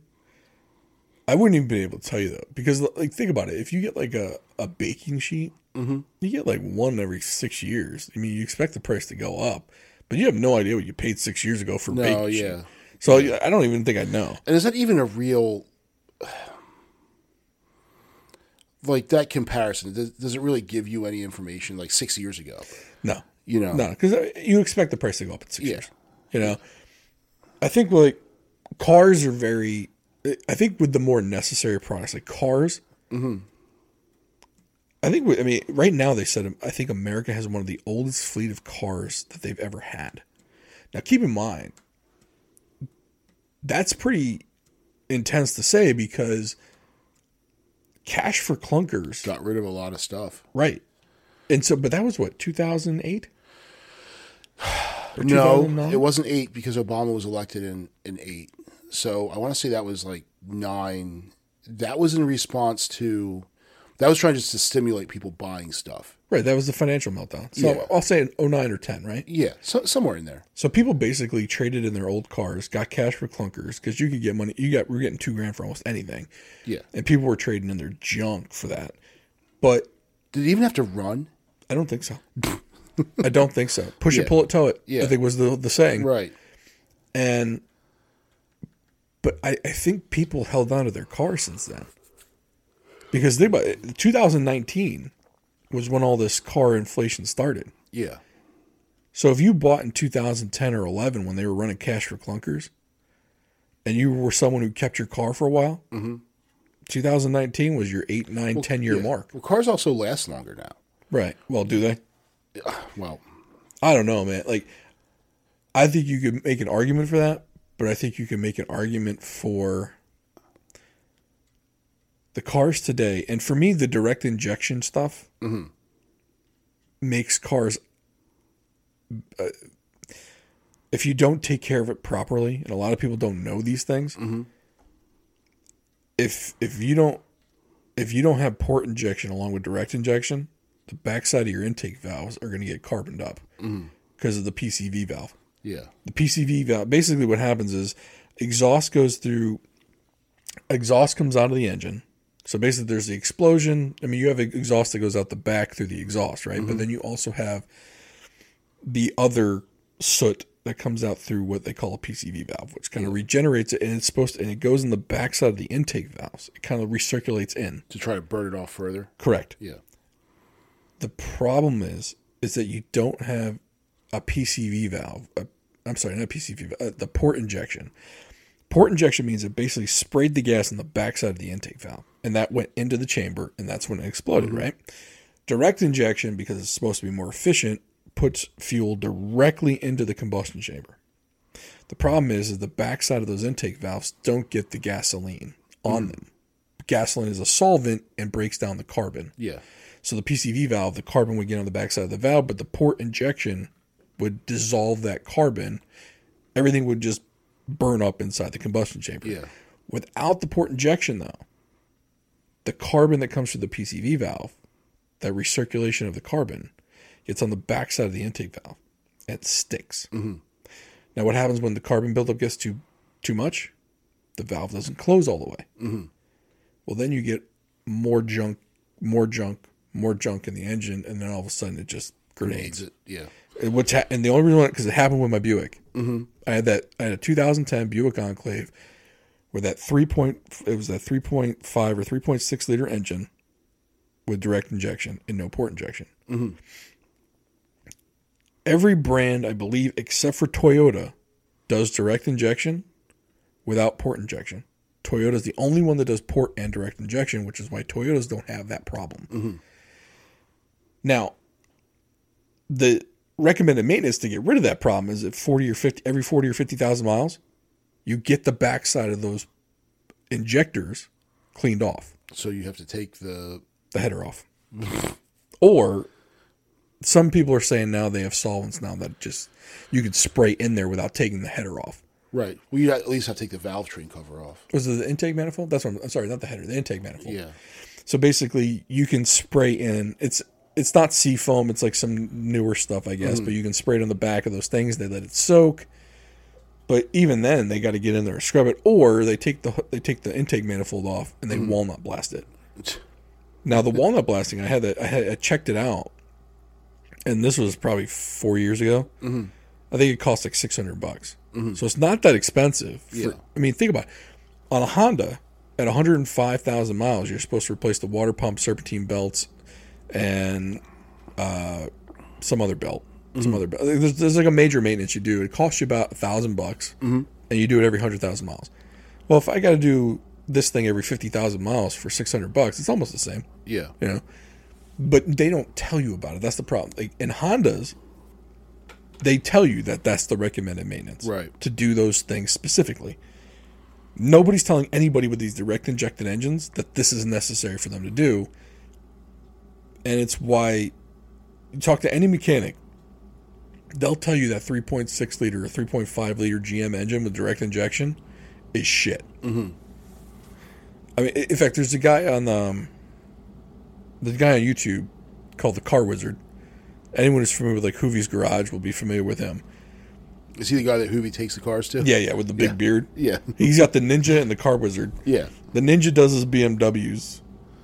I wouldn't even be able to tell you though, because like think about it. If you get like a, a baking sheet, Mm-hmm. you get like one every six years. I mean, you expect the price to go up, but you have no idea what you paid six years ago for No, baking sheet. yeah. So I don't even think I know. And is that even a real like that comparison? Does, does it really give you any information like six years ago? No, You know, no, because you expect the price to go up in six Yeah. years. You know, I think like cars are very. I think with the more necessary products like cars. Mm-hmm. I think we- I mean right now they said I think America has one of the oldest fleet of cars that they've ever had. Now keep in mind that's pretty intense to say because cash for clunkers, got rid of a lot of stuff. right? And so, but that was what 2008. Or No, it wasn't eight because Obama was elected in, in eight. So I want to say that was like nine. That was in response to that was trying just to stimulate people buying stuff. Right, that was the financial meltdown. So Yeah. I'll say 09 or 10, right? Yeah, so, somewhere in there. So people basically traded in their old cars, got cash for clunkers because you could get money. You got we are getting two grand for almost anything, Yeah. and people were trading in their junk for that. But Did it even have to run? I don't think so. I don't think so. Push Yeah. it, pull it, tow it. Yeah. I think was the the saying. Right. And but I, I think people held on to their car since then. Because think about it, 2019 was when all this car inflation started. Yeah. So if you bought in 2010 or 11 when they were running cash for clunkers, and you were someone who kept your car for a while, mm-hmm. 2019 was your eight, nine, ten year Yeah. mark. Well, cars also last longer now. Right. Well, do they? Well, I don't know, man. Like, I think you could make an argument for that, but I think you can make an argument for the cars today. And for me, the direct injection stuff mm-hmm. makes cars. Uh, if you don't take care of it properly, and a lot of people don't know these things, mm-hmm. if if you don't if you don't have port injection along with direct injection, the backside of your intake valves are going to get carboned up mm-hmm. because of the PCV valve. Yeah. The PCV valve, basically, what happens is exhaust goes through, exhaust comes out of the engine. So basically, there's the explosion. I mean, you have exhaust that goes out the back through the exhaust, right? But mm-hmm. then you also have the other soot that comes out through what they call a PCV valve, which kind of regenerates it, and it's supposed to, and it goes in the backside of the intake valves. It kind of recirculates in. To try to burn it off further. Correct. Yeah. The problem is, is that you don't have a PCV valve. i I'm sorry, not a PCV, valve, uh, the port injection. Port injection means it basically sprayed the gas in the backside of the intake valve, and that went into the chamber, and that's when it exploded, right? Direct injection, because it's supposed to be more efficient, puts fuel directly into the combustion chamber. The problem is, is the backside of those intake valves don't get the gasoline on them. Gasoline is a solvent and breaks down the carbon. Yeah. So the PCV valve, the carbon would get on the backside of the valve, but the port injection would dissolve that carbon. Everything would just burn up inside the combustion chamber. Yeah. Without the port injection, though, the carbon that comes through the PCV valve, that recirculation of the carbon, gets on the backside of the intake valve and sticks. Mm-hmm. Now, what happens when the carbon buildup gets too too much? The valve doesn't close all the way. Mm-hmm. Well, then you get more junk, more junk, more junk in the engine, and then all of a sudden it just grenades. Is it? Yeah. Which ha- and the only reason because it happened with my Buick. Mm-hmm. I had that I had a 2010 Buick Enclave where that three point it was that 3.5 or 3.6 liter engine with direct injection and no port injection. Mm-hmm. Every brand, I believe, except for Toyota, does direct injection without port injection. Toyota is the only one that does port and direct injection, which is why Toyotas don't have that problem. Now, the recommended maintenance to get rid of that problem is at 40 or 50 every 40 or 50,000 miles, you get the backside of those injectors cleaned off, So you have to take the. the header off. or some people are saying now they have solvents now that just you could spray in there without taking the header off. Right. Well, you at least have to take the valve train cover off. Was it the intake manifold? That's what I'm, I'm sorry, not the header, the intake manifold. Yeah. So basically, you can spray in. It's it's not sea foam. It's like some newer stuff, I guess. Hmm. But you can spray it on the back of those things. They let it soak. But even then, they got to get in there and scrub it, or they take the they take the intake manifold off and they hmm. walnut blast it. Now the walnut blasting, I had that I had I checked it out, and this was probably four years ago. Mm-hmm. I think it cost like six hundred bucks. Mm-hmm. So it's not that expensive. For, Yeah. I mean, think about it. On a Honda, at 105,000 miles, you're supposed to replace the water pump, serpentine belts, and uh, some other belt. Some other belt. There's, there's like a major maintenance you do. It costs you about a thousand bucks, and you do it every hundred thousand miles. Well, if I got to do this thing every fifty thousand miles for six hundred bucks, it's almost the same, Yeah. you know. But they don't tell you about it. That's the problem. Like in Hondas, they tell you that that's the recommended maintenance, Right. To do those things specifically. Nobody's telling anybody with these direct injected engines that this is necessary for them to do. And it's why you talk to any mechanic, they'll tell you that 3.6 liter or 3.5 liter GM engine with direct injection is shit. Mm-hmm. I mean, in fact, there's a guy on um, the guy on YouTube called the Car Wizard. Anyone who's familiar with like Hoovie's Garage will be familiar with him. Is he the guy that Hoovie takes the cars to? Yeah, yeah, with the big Yeah. beard. Yeah. He's got the Ninja and the Car Wizard. Yeah. The Ninja does his BMWs,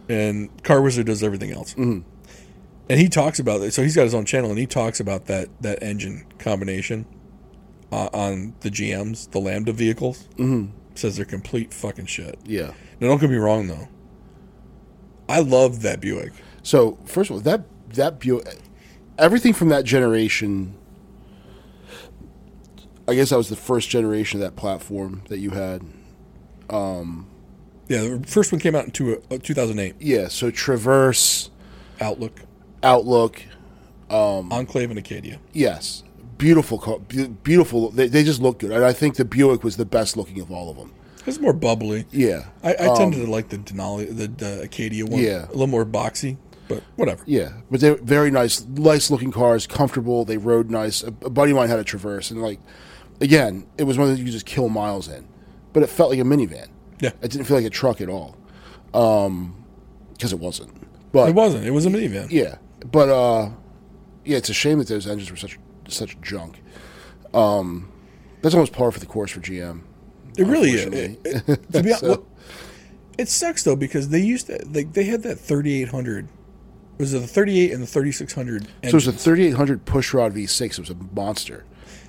and Car Wizard does everything else. Mm-hmm. And he talks about it. So he's got his own channel, and he talks about that that engine combination uh, on the GMs, the Lambda vehicles. Mm-hmm. Says they're complete fucking shit. Yeah. Now, don't get me wrong though. I love that Buick. So first of all, that that Buick, everything from that generation. I guess that was the first generation of that platform that you had. Yeah, the first one came out in two, uh, 2008. Yeah, so Traverse, Outlook, Outlook, Um, Enclave, and Acadia. yes, beautiful, car, be- beautiful. They, they just look good, and I think the Buick was the best looking of all of them. It's more bubbly. Yeah, I, I tended to like the Denali, the, the Acadia one. Yeah. a little more boxy, but whatever. Yeah, but they're very nice, nice looking cars, comfortable. They rode nice. A, a buddy of mine had a Traverse, and like, again, it was one that you just kill miles in, but it felt like a minivan. Yeah, It didn't feel like a truck at all, because it wasn't. But it wasn't. It was a minivan. yeah, but uh, yeah, it's a shame that those engines were such such junk. Um, that's almost par for the course for GM. It really is. It- it- to be So- honest, it sucks though because they used to like they had that 3800. Was it the 38 and the 3600? So it was a 3800 pushrod V6. It was a monster.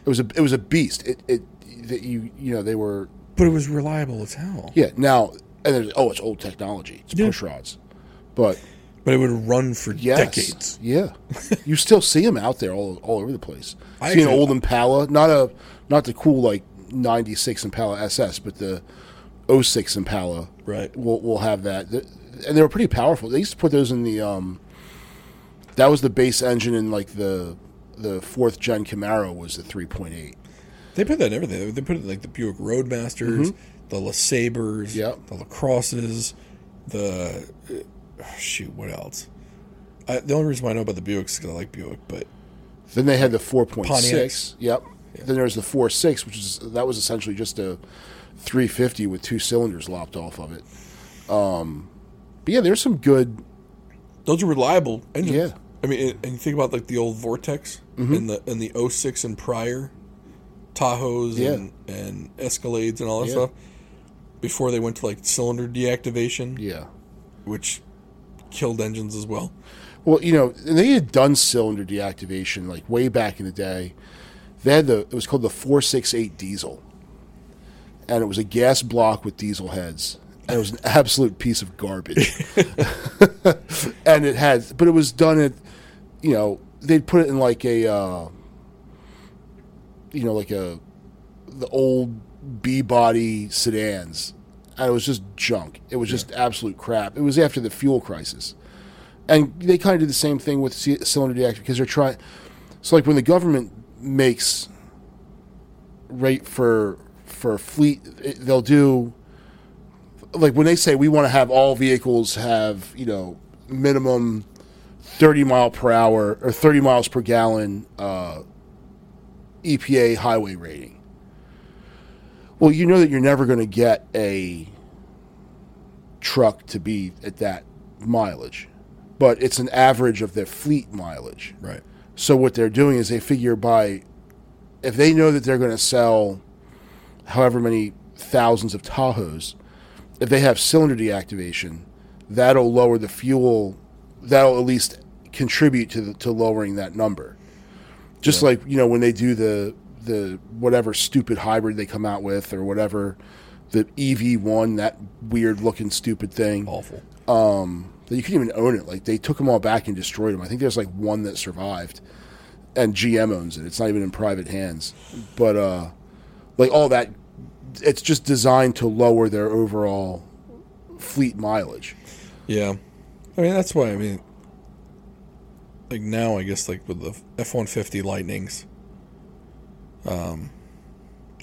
It was a it was a beast. It it that you you know they were but it was reliable as hell. Yeah. Now, and there's, oh, it's old technology. It's Yeah. push rods, but But it would run for yes, decades. Yeah, you still see them out there all, all over the place. I see an old Impala, not a not the cool like '96 Impala SS, but the 06 Impala. Right. We'll we'll have that, and they were pretty powerful. They used to put those in the um. That was the base engine in like the the fourth gen Camaro was the 3.8. They put that in everything. They put it in like the Buick Roadmasters, the LeSabres, Mm-hmm. Yep. the Lacrosses, the shoot. What else? I, the only reason why I know about the Buicks is because I like Buick, but Then they had the 4.6. Pontiacs. Yep. Then there was the 4.6, which is that was essentially just a 350 with two cylinders lopped off of it. Um, but yeah, there's some good. those are reliable engines. Yeah. I mean, and- and you think about like the old Vortec Mm-hmm. and the and the 06 and prior Tahoes Yeah. and, and Escalades and all that Yeah. stuff before they went to like cylinder deactivation, Yeah. which killed engines as well. Well, you know, and they had done cylinder deactivation like way back in the day. They had the it was called the 468 diesel, and it was a gas block with diesel heads. And it was an absolute piece of garbage. and it had, but it was done at, you know, they'd put it in like a, uh, you know, like a, the old B body sedans, and it was just junk. It was just absolute crap. It was after the fuel crisis and they kind of did the same thing with c- cylinder deactivation because they're trying. So, like when the government makes rate for for fleet, they'll do like when they say we want to have all vehicles have you know minimum thirty mile per hour or thirty miles per gallon uh, EPA highway rating. Well, you know that you're never going to get a truck to be at that mileage, but it's an average of their fleet mileage. Right. So what they're doing is they figure by if they know that they're going to sell however many thousands of Tahoes, if they have cylinder deactivation, that'll lower the fuel. That'll at least contribute to the, to lowering that number. Just like you know when they do the the whatever stupid hybrid they come out with or whatever the EV one that weird looking stupid thing Awful. that you couldn't even own it. Like they took them all back and destroyed them. I think there's like one that survived, and GM owns it. It's not even in private hands. But uh, like all that, it's just designed to lower their overall fleet mileage. Yeah, I mean that's why I mean, like now I guess like with the F one fifty Lightnings, um,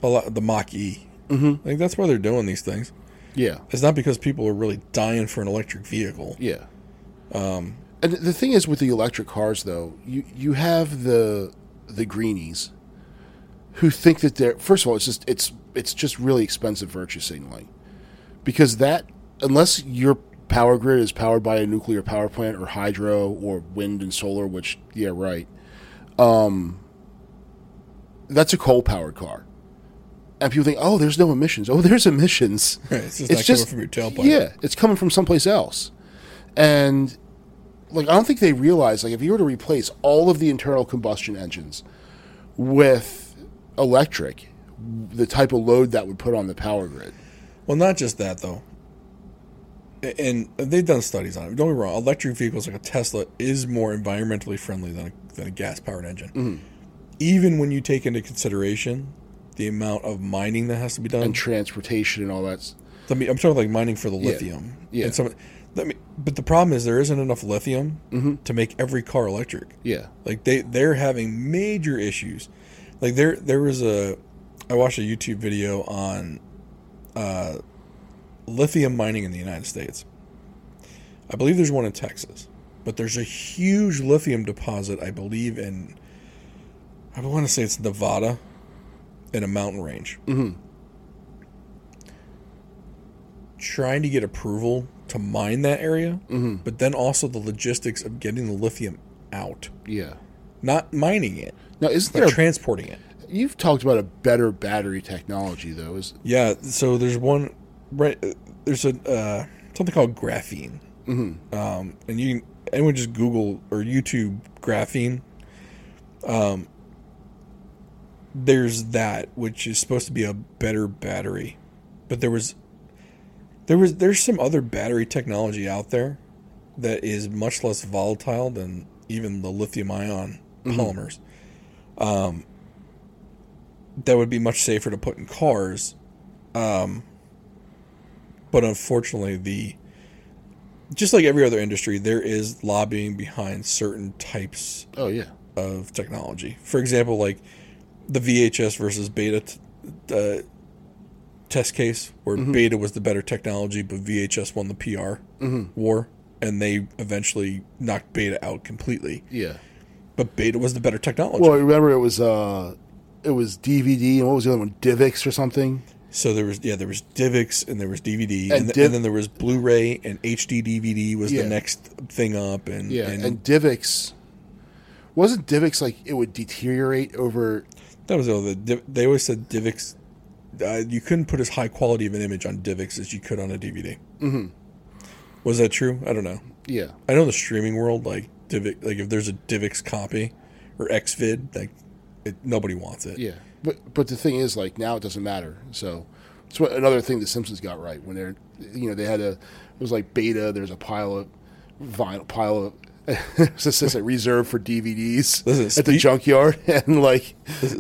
a lot the Mach E, mm-hmm. like that's why they're doing these things. Yeah, It's not because people are really dying for an electric vehicle. yeah. Um, and the thing is with the electric cars, though, you you have the the greenies who think that they're first of all, it's just it's it's just really expensive virtue signaling because that unless your power grid is powered by a nuclear power plant or hydro or wind and solar, which yeah, right, um, that's a coal powered car. And people think, oh, there's no emissions. Oh, there's emissions. Right, it's just not coming from your tailpipe. Yeah, it's coming from someplace else. And like I don't think they realize like if you were to replace all of the internal combustion engines with electric, the type of load that would put on the power grid. Well, not just that though. And they've done studies on it. Don't get me wrong. Electric vehicles like a Tesla is more environmentally friendly than a, than a gas powered engine. Mm-hmm. Even when you take into consideration the amount of mining that has to be done. and transportation and all that. I mean, I'm talking like mining for the lithium. Yeah. And some, let me, but the problem is there isn't enough lithium Mm-hmm. to make every car electric. Yeah, Like they they're having major issues. Like there there was a I watched a YouTube video on uh, lithium mining in the United States. I believe there's one in Texas, but there's a huge lithium deposit. I believe in I want to say it's Nevada, in a mountain range. Mm-hmm. Trying to get approval to mine that area, mm-hmm. but then also the logistics of getting the lithium out yeah. not mining it, Now, isn't there? A, transporting it. you've talked about a better battery technology, though. Is Yeah. So there's one right. There's a uh, something called graphene, mm-hmm. um, and you can anyone just Google or YouTube graphene. Um, there's that which is supposed to be a better battery, but there was there was there's some other battery technology out there that is much less volatile than even the lithium ion polymers. Um, that would be much safer to put in cars. Um, but unfortunately, the just like every other industry, there is lobbying behind certain types oh yeah, of technology. For example, like the VHS versus Beta t- uh, test case, where Beta was the better technology, but VHS won the PR war, and they eventually knocked Beta out completely. yeah. But Beta was the better technology. Well, I remember it was uh, it was DVD, and what was the other one? Divx or something. So there was yeah there was DivX and there was DVD and, And th- Div- and then there was Blu-ray and HD DVD was Yeah. the next thing up and Yeah, and, and, Divx wasn't Divx like it would deteriorate over. That was the they always said DivX uh, you couldn't put as high quality of an image on DivX as you could on a DVD. Mm-hmm. Was that true? I don't know. Yeah, I know the streaming world like DivX like if there's a DivX copy or XVid like it, nobody wants it. yeah. But but the thing is, like now it doesn't matter. So it's what another thing the Simpsons got right when they're you know they had a it was like beta. There's a pile of vinyl pile of. Just a reserve for DVDs Listen, at the junkyard, and like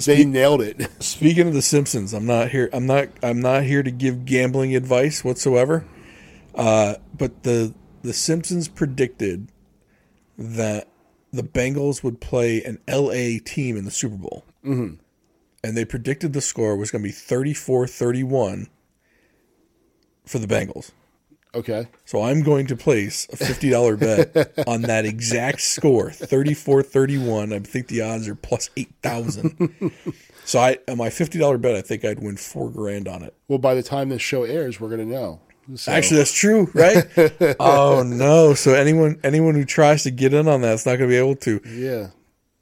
they nailed it. Speaking of the Simpsons, I'm not here. I'm not. I'm not here to give gambling advice whatsoever. Uh, but the the Simpsons predicted that the Bengals would play an LA team in the Super Bowl, mm-hmm. and they predicted the score was going to be 34-31 for the Bengals. Okay, So I'm going to place a fifty dollar bet on that exact score, 34-31. I think the odds are plus eight thousand. so I on my fifty dollar bet, I think I'd win four grand on it. well by the time this show airs, we're gonna know. So, Actually, that's true, right? oh no! So anyone anyone who tries to get in on that is not going to be able to. yeah.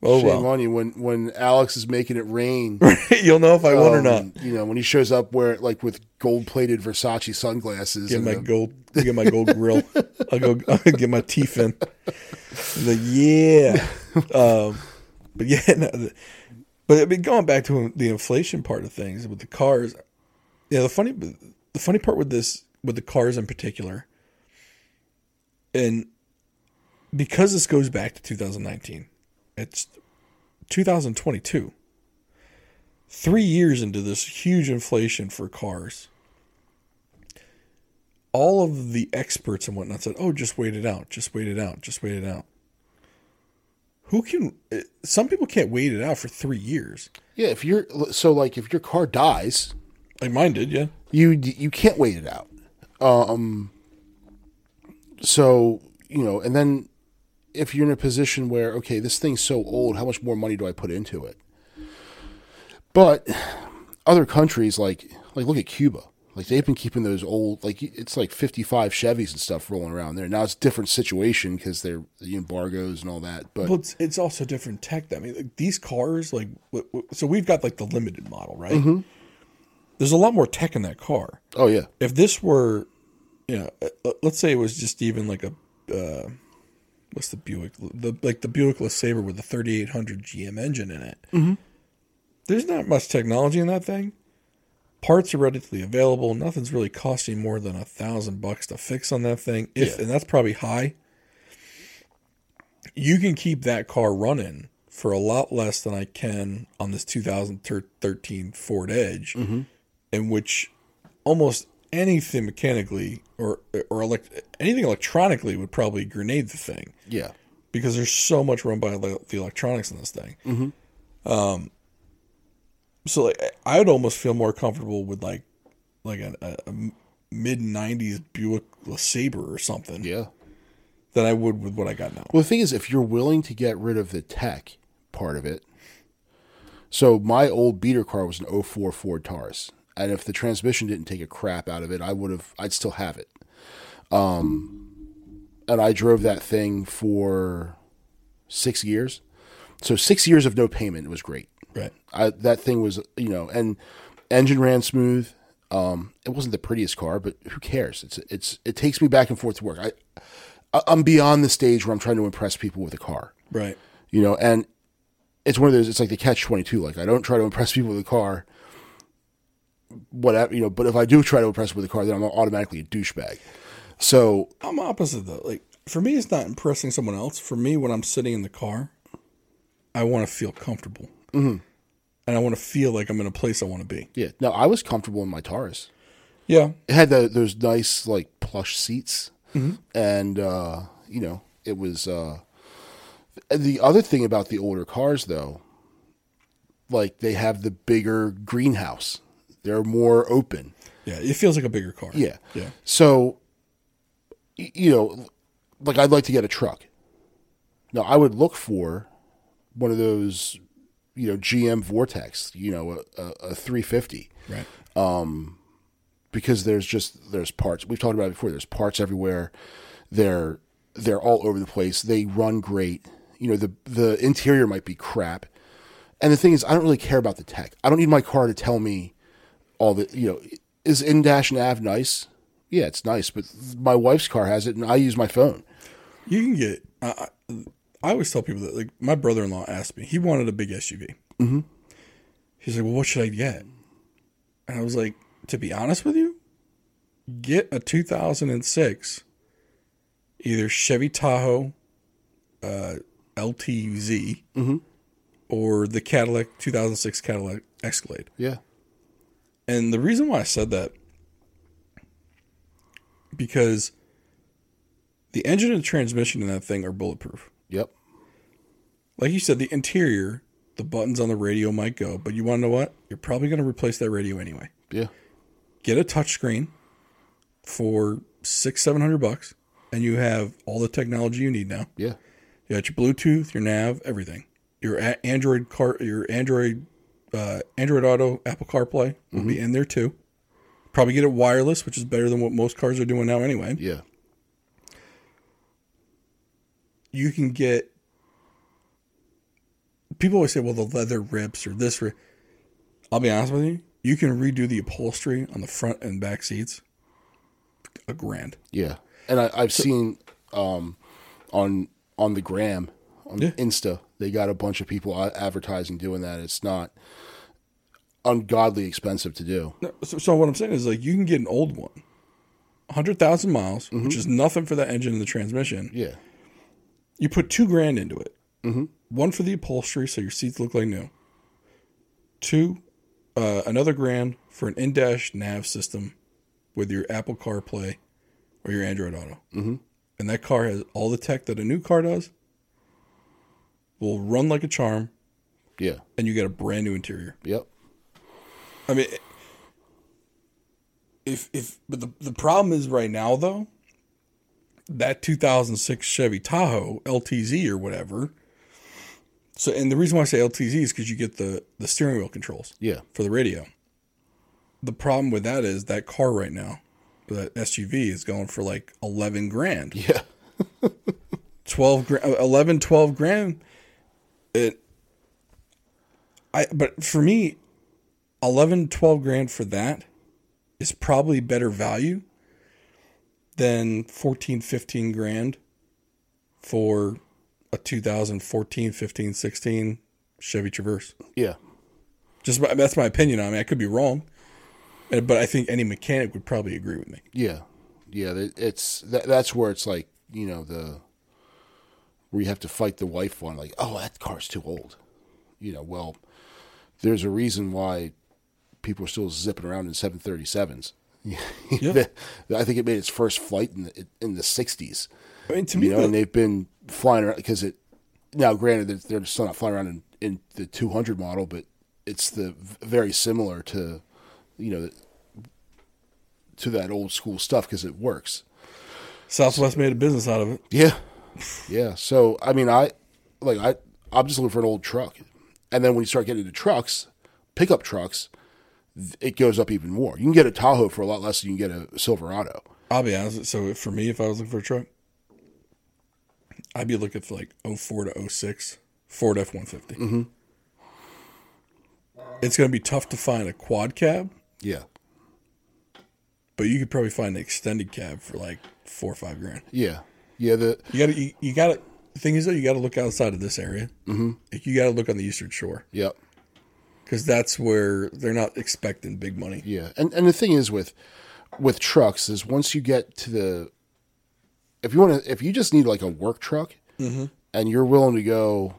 Oh Shame well, on you when when Alex is making it rain. you'll know if I won or um, not. You know when he shows up where like with gold plated Versace sunglasses. Get and my the- gold, get my gold grill. I'll go I'll get my teeth in. The yeah, um, but yeah, no, the, but I mean, going back to the inflation part of things with the cars, yeah. The funny, the funny part with this, with the cars in particular, and because this goes back to 2019, it's 2022. Three years into this huge inflation for cars all of the experts and whatnot said, "Oh, just wait it out. Just wait it out. Just wait it out." Who can? Some people can't wait it out for three years. yeah, if you're so like if your car dies, Like mine did, yeah. you you can't wait it out. Um. So you know, and then if you're in a position where okay, this thing's so old, how much more money do I put into it? But other countries like like look at Cuba. Like they've been keeping those old like it's like 55 Chevys and stuff rolling around there. Now it's a different situation because they're the embargoes and all that. But Well, it's, it's also different tech. I mean, like these cars, like w- w- so we've got like the limited model, right? There's a lot more tech in that car. oh yeah, If this were, you know, uh, let's say it was just even like a, uh, what's the Buick, the like the Buick LeSabre with the 3800 GM engine in it. Mm-hmm. There's not much technology in that thing. Parts are readily available. Nothing's really costing more than a thousand bucks to fix on that thing. If Yeah. and that's probably high. You can keep that car running for a lot less than I can on this 2013 Ford Edge, in which almost anything mechanically or or elect, anything electronically would probably grenade the thing Yeah. because there's so much run by the electronics in this thing. Um, so like I would almost feel more comfortable with like like a, a, a mid '90s Buick LeSabre or something Yeah. than I would with what I got now. Well, the thing is, if you're willing to get rid of the tech part of it, so my old beater car was an 04 Ford Taurus, and if the transmission didn't take a crap out of it, I would have, I'd still have it. Um, and I drove that thing for six years, so six years of no payment. Was great. Right. I, that thing was, you know, and engine ran smooth. Um, it wasn't the prettiest car, but who cares? It's it's it takes me back and forth to work. I I- I'm beyond the stage where I'm trying to impress people with a car, Right. you know, and it's one of those. It's like the catch twenty two. Like I don't try to impress people with a car, whatever, you know. But if I do try to impress with a car, then I'm automatically a douchebag. So I'm opposite though. Like for me, it's not impressing someone else. For me, when I'm sitting in the car, I want to feel comfortable, mm-hmm. and I want to feel like I'm in a place I want to be. yeah, no, I was comfortable in my Taurus. Yeah. it had the, those nice like plush seats and uh you know it was uh the other thing about the older cars though like they have the bigger greenhouse they're more open Yeah. It feels like a bigger car. yeah Yeah. so you know like i'd like to get a truck now i would look for one of those you know gm Vortec you know a, a, a 350 Right. Um, because there's just there's parts we've talked about it before there's parts everywhere they're they're all over the place they run great you know the the interior might be crap and the thing is i don't really care about the tech i don't need my car to tell me all the you know is in dash nav nice yeah it's nice but my wife's car has it and i use my phone You can get. I, I always tell people that like my brother-in-law asked me. He wanted a big SUV. Mm-hmm. He's like, "Well, what should I get?" And I was like, "To be honest with you, get a 2006 either Chevy Tahoe uh, LTZ or the Cadillac 2006 Cadillac Escalade." yeah And the reason why I said that because the engine and transmission in that thing are bulletproof. yep Like you said, the interior, the buttons on the radio might go, but you want to know what? You're probably going to replace that radio anyway. yeah Get a touchscreen for six, seven hundred bucks, and you have all the technology you need now. yeah You got your Bluetooth, your nav, everything. Your Android car, your Android, uh, Android Auto, Apple CarPlay will be in there too. Probably get it wireless, which is better than what most cars are doing now anyway. yeah You can get. People always say, "Well, the leather rips or this." Rip. I'll be honest with you. You can redo the upholstery on the front and back seats. A grand. Yeah, and I, I've seen um, on on the gram on Yeah. Insta they got a bunch of people advertising doing that. It's not ungodly expensive to do. So, so what I'm saying is, like, you can get an old one, hundred thousand miles, which is nothing for that engine and the transmission. Yeah, You put two grand into it. Mm-hmm. One for the upholstery, so your seats look like new. Two, uh, another grand for an in-dash nav system with your Apple CarPlay or your Android Auto. Mm-hmm. And that car has all the tech that a new car does. Will run like a charm, yeah, and you get a brand new interior. yep, I mean, if if but the the problem is right now though, that 2006 Chevy Tahoe LTZ or whatever. So, and the reason why I say LTZ is because you get the the steering wheel controls yeah, for the radio. The problem with that is that car right now, that SUV is going for like 11 grand. yeah, 12 grand uh, 11 12 grand it i but for me 11 12 grand for that is probably better value than 14 15 grand for a 2014 15 16 chevy traverse yeah, just my, that's my opinion on it i could be wrong Uh, but i think any mechanic would probably agree with me yeah, yeah. It's that, that's where it's like you know the where you have to fight the wife on, like, oh, that car's too old. You know, well, there's a reason why people are still zipping around in 737s. Yeah. I think it made its first flight in the in the 60s. I mean, to me, You know, the- and they've been flying around because it. Now, granted, they're still not flying around in, in the 200 model, but it's the very similar to, you know, to that old school stuff because it works. Southwest made a business out of it. Yeah, yeah. So I mean, I like I I'm just looking for an old truck, and then when you start getting into trucks, pickup trucks, it goes up even more. You can get a Tahoe for a lot less than you can get a Silverado. I'll be honest. So for me, if I was looking for a truck, I'd be looking for like 04 to 06 Ford F 150. Mm-hmm. It's going to be tough to find a quad cab, Yeah, but you could probably find an extended cab for like four or five grand. yeah, yeah. The You got to, you, you got to, the thing is though, you got to look outside of this area. Mm-hmm. You got to look on the Eastern Shore yep. Because that's where they're not expecting big money. Yeah, and and the thing is with with trucks is once you get to the if you want to if you just need like a work truck mm-hmm. and you're willing to go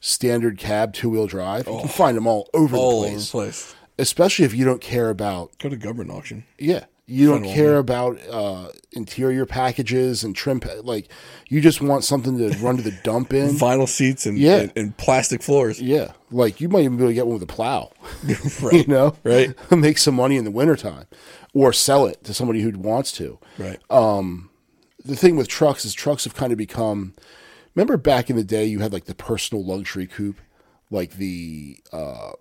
standard cab two wheel drive, you can find them all over All the over the place. place. Especially if you don't care about Go to government auction. yeah, you don't Find 'em all care about uh, interior packages and trim pa- like you just want something to run to the dump in. Vinyl seats and, Yeah. and, and plastic floors. Yeah, like you might even be able to get one with a plow. you know, Right. Make some money in the wintertime or sell it to somebody who wants to. Right. The thing with trucks is trucks have kind of become. Remember back in the day, you had like the personal luxury coupe, like the uh,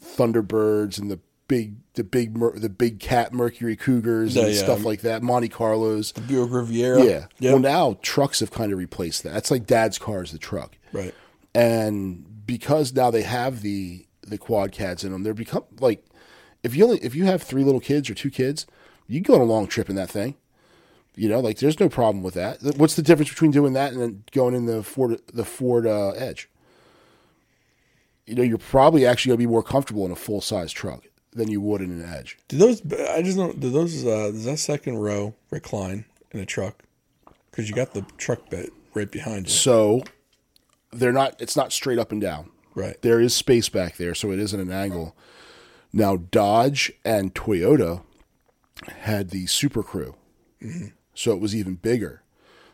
Thunderbirds and the big, the big, the big cat Mercury Cougars and Yeah, yeah. stuff like that, Monte Carlos. The Buick Riviera. Yeah. Yep. Well, now trucks have kind of replaced that. That's like dad's car is the truck. right. and because now they have the the quad cabs in them, they're become like if you only if you have three little kids or two kids, you can go on a long trip in that thing. You know, like there's no problem with that. What's the difference between doing that and then going in the Ford the Ford uh, Edge? You know, you're probably actually gonna be more comfortable in a full size truck than you would in an Edge. Do those? I just don't. Do those? Uh, does that second row recline in a truck? Because you got the truck bed right behind you. So they're not. It's not straight up and down. Right. there is space back there, so it isn't an angle. Now, Dodge and Toyota had the Super Crew, so it was even bigger.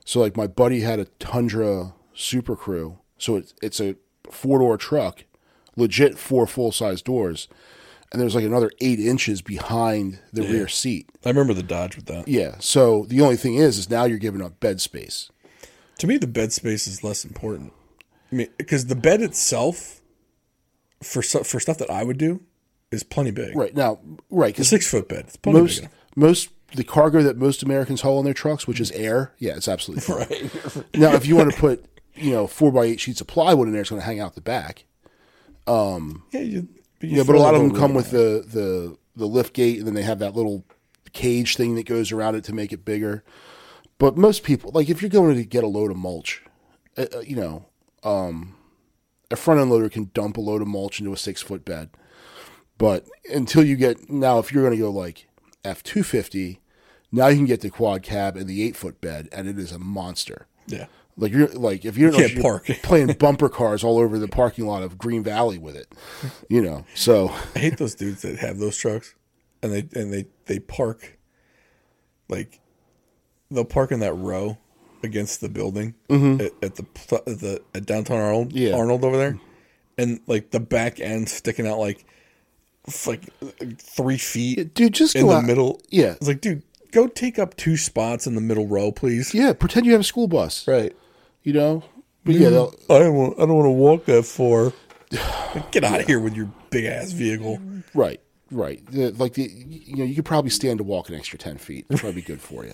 So, like my buddy had a Tundra Super Crew, so it's it's a four door truck, legit four full size doors, and there's like another eight inches behind the rear seat. I remember the Dodge with that. Yeah. So the only thing is, is now you're giving up bed space. To me, the bed space is less important. I mean, because the bed itself, for for stuff that I would do, is plenty big. Right now, right? The Because six foot bed. It's plenty most big enough. most the cargo that most Americans haul in their trucks, which is air, yeah, it's absolutely fine. Right. Now, if you want to put you know four by eight sheets of plywood in there, it's going to hang out the back. Um, yeah. You, but Yeah, but a lot of them come with the the the lift gate, and then they have that little cage thing that goes around it to make it bigger. But most people, like if you're going to get a load of mulch, uh, uh, you know, um, a front end loader can dump a load of mulch into a six foot bed. But until you get now, if you're going to go like F two fifty, now you can get the quad cab and the eight foot bed, and it is a monster. Yeah. Like you're like if you don't know, can't you're park. playing bumper cars all over the parking lot of Green Valley with it, you know. So I hate those dudes that have those trucks, and they and they they park, like, they'll park in that row against the building at, at the at the at downtown Arnold Mm-hmm. Yeah. Arnold over there, and like the back end sticking out like like three feet dude, just in the out- middle. Yeah, It's like, dude, go take up two spots in the middle row, please. yeah. Pretend you have a school bus, Right. You know. But yeah, they'll- I don't want. I don't want to walk that far. Get out of here with your big ass vehicle. right, right. The- like the, you know, you could probably stand to walk an extra ten feet. It's probably good for you.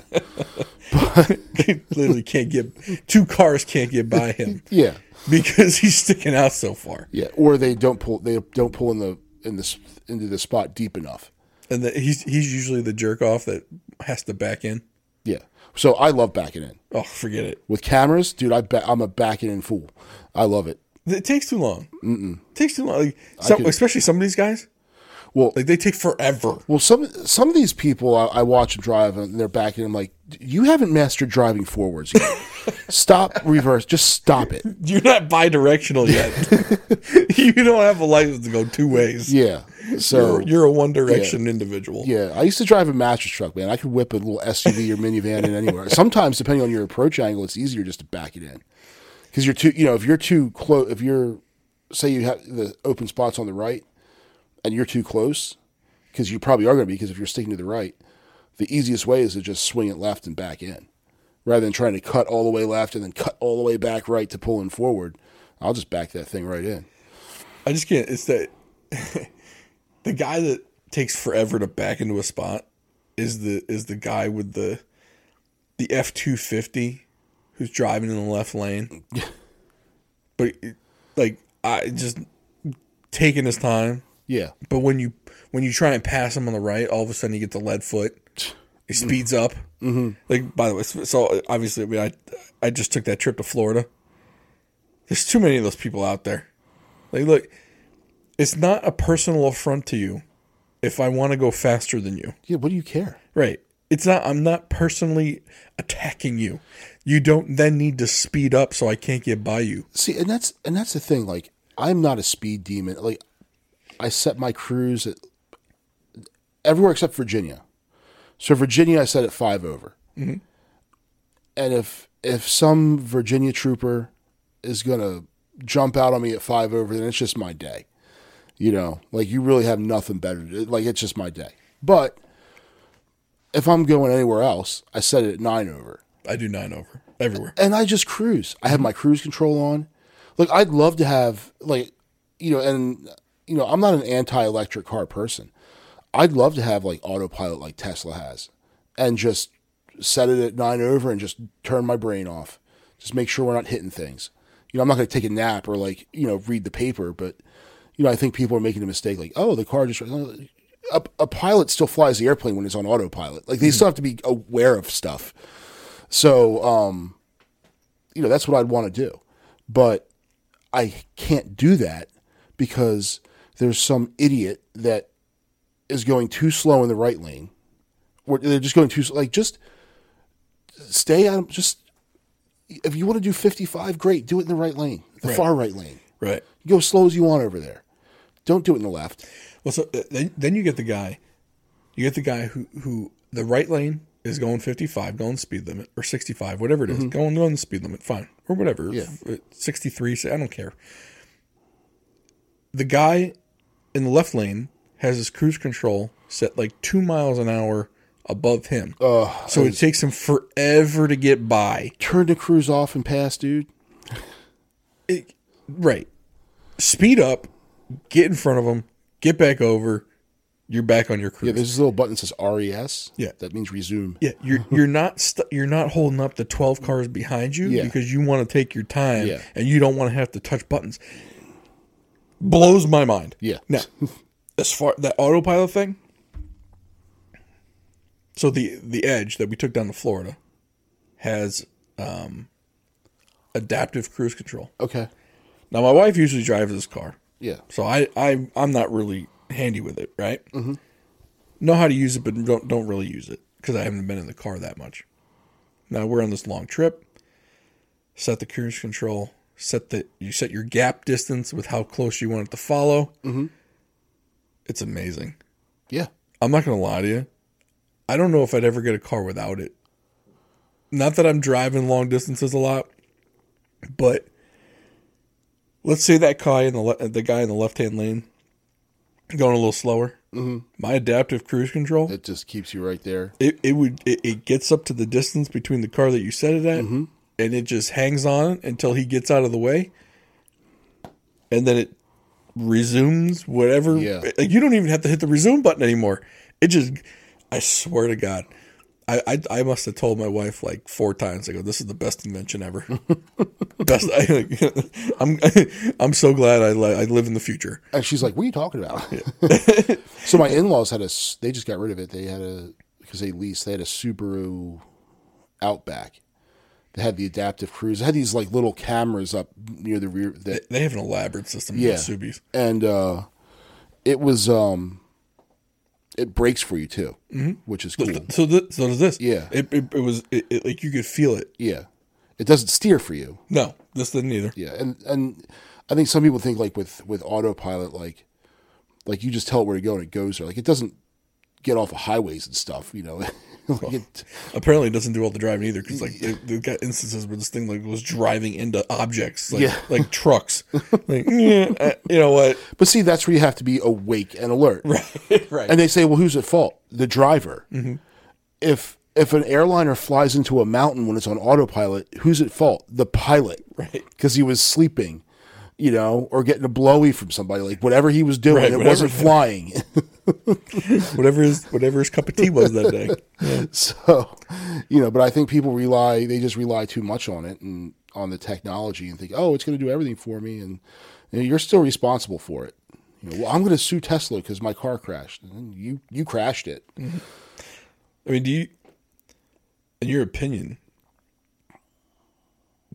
But literally can't get two cars can't get by him Yeah, because he's sticking out so far. yeah. Or they don't pull. They don't pull in the in this into the spot deep enough. And the, he's he's usually the jerk off that has to back in. Yeah. So I love backing in Oh, forget it. with cameras, dude. I ba- I'm a backing in fool. I love it. It takes too long. Mm-mm. It takes too long. Like, some, could- especially some of these guys. Well, Like they take forever. well, some some of these people I, I watch them drive and they're back and I'm like, you haven't mastered driving forwards. Yet. stop reverse. Just stop it. You're not bi-directional yet. you don't have a license to go two ways. Yeah. So You're, you're a one direction individual. Yeah, I used to drive a mattress truck, man. I could whip a little SUV or minivan in anywhere. Sometimes, depending on your approach angle, it's easier just to back it in because you're too. You know, if you're too close, if you're say you have the open spots on the right, and you're too close, because you probably are going to be, because if you're sticking to the right, the easiest way is to just swing it left and back in, rather than trying to cut all the way left and then cut all the way back right to pull in forward. I'll just back that thing right in. I just can't. It's that the guy that takes forever to back into a spot is the is the guy with the the F two fifty who's driving in the left lane. but like I just taking his time. Yeah, But when you when you try and pass him on the right, all of a sudden you get the lead foot. He speeds up. Mm-hmm. Like by the way, so- so obviously, I mean, I I just took that trip to Florida. There's too many of those people out there. Like, look, it's not a personal affront to you if I want to go faster than you. yeah. What do you care? Right. It's not. I'm not personally attacking you. You don't then need to speed up so I can't get by you. See, and that's and that's the thing. Like, I'm not a speed demon. Like, I set my cruise at everywhere except Virginia. So Virginia, I set at five over. Mm-hmm. And if if some Virginia trooper is gonna jump out on me at five over, then it's just my day. You know, like you really have nothing better. To, like it's just my day. But if I'm going anywhere else, I set it at nine over I do nine over everywhere. and I just cruise. I have mm-hmm. my cruise control on. Like I'd love to have like you know, and you know, I'm not an anti-electric car person. I'd love to have like autopilot like Tesla has, and just set it at nine over and just turn my brain off. Just make sure we're not hitting things. You know, I'm not going to take a nap or like you know read the paper, but you know, I think people are making a mistake. Like, oh, the car just a, a pilot still flies the airplane when it's on autopilot. Like they still have to be aware of stuff. So, um, you know, that's what I'd want to do. But I can't do that because there's some idiot that is going too slow in the right lane. Or they're just going too like just stay on. just if you want to do 55 great do it in the right lane the Right. far right lane Right. go as slow as you want over there don't do it in the left Well, so uh, then, then you get the guy, you get the guy who who the right lane is going 55, going speed limit, or 65, whatever it is, going going the speed limit, fine, or whatever, Mm-hmm. Yeah. 63, say, I don't care. The guy in the left lane has his cruise control set like two miles an hour above him, so it takes him forever to get by. turn the cruise off and pass dude It- right, speed up, get in front of him, get back over. You're back on your cruise. yeah there's this little button that says res Yeah. that means resume Yeah, you're you're not you're not holding up the twelve cars behind you Yeah. because you want to take your time Yeah. and you don't want to have to touch buttons. Blows my mind. yeah Now, as far that autopilot thing. So the the Edge that we took down to Florida has um, adaptive cruise control. okay Now my wife usually drives this car, yeah so I, I I'm not really handy with it, right? Mm-hmm. Know how to use it, but don't don't really use it because I haven't been in the car that much. Now we're on this long trip. Set the cruise control. Set the you set your gap distance with how close you want it to follow. Mm-hmm. It's amazing. yeah I'm not gonna lie to you. I don't know if I'd ever get a car without it. Not that I'm driving long distances a lot, but let's say that guy in the le- the guy in the left hand lane going a little slower. Mm-hmm. My adaptive cruise control, it just keeps you right there it, it would it, it gets up to the distance between the car that you set it at, Mm-hmm. And it just hangs on until he gets out of the way, and then it resumes whatever. Yeah. Like you don't even have to hit the resume button anymore. It just, I swear to God, I I, I must have told my wife like four times. I go, this is the best invention ever. best. I, I'm I'm so glad I li- I live in the future. and she's like what are you talking about so my in-laws had a. They just got rid of it they had a because they leased they had a subaru outback they had the adaptive cruise. It had these like little cameras up near the rear that They have an elaborate system. yeah, Yeah, Subies. and uh, it was um, it brakes for you too, mm-hmm. which is cool. So th- so does this. Yeah. It it, it was it, it, like you could feel it. Yeah, it doesn't steer for you. No, this didn't either. Yeah, and and I think some people think like with with autopilot, like like you just tell it where to go and it goes there. Like it doesn't get off of highways and stuff. You know, like it, Apparently, it doesn't do all the driving either because like they, they've got instances where this thing like was driving into objects like Yeah. like trucks. like yeah, uh, you know what? but see, that's where you have to be awake and alert. Right, right. And they say, well, who's at fault? The driver. If if an airliner flies into a mountain when it's on autopilot, who's at fault? The pilot, Right. Because he was sleeping, you know, or getting a blowy from somebody. Like whatever he was doing, Right, it wasn't flying. whatever his whatever his cup of tea was that day. so, you know, but I think people rely, they just rely too much on it and on the technology and think, oh, it's going to do everything for me. And you know, you're still responsible for it. You know, well, I'm going to sue Tesla because my car crashed. And you you crashed it. Mm-hmm. I mean, do you, in your opinion,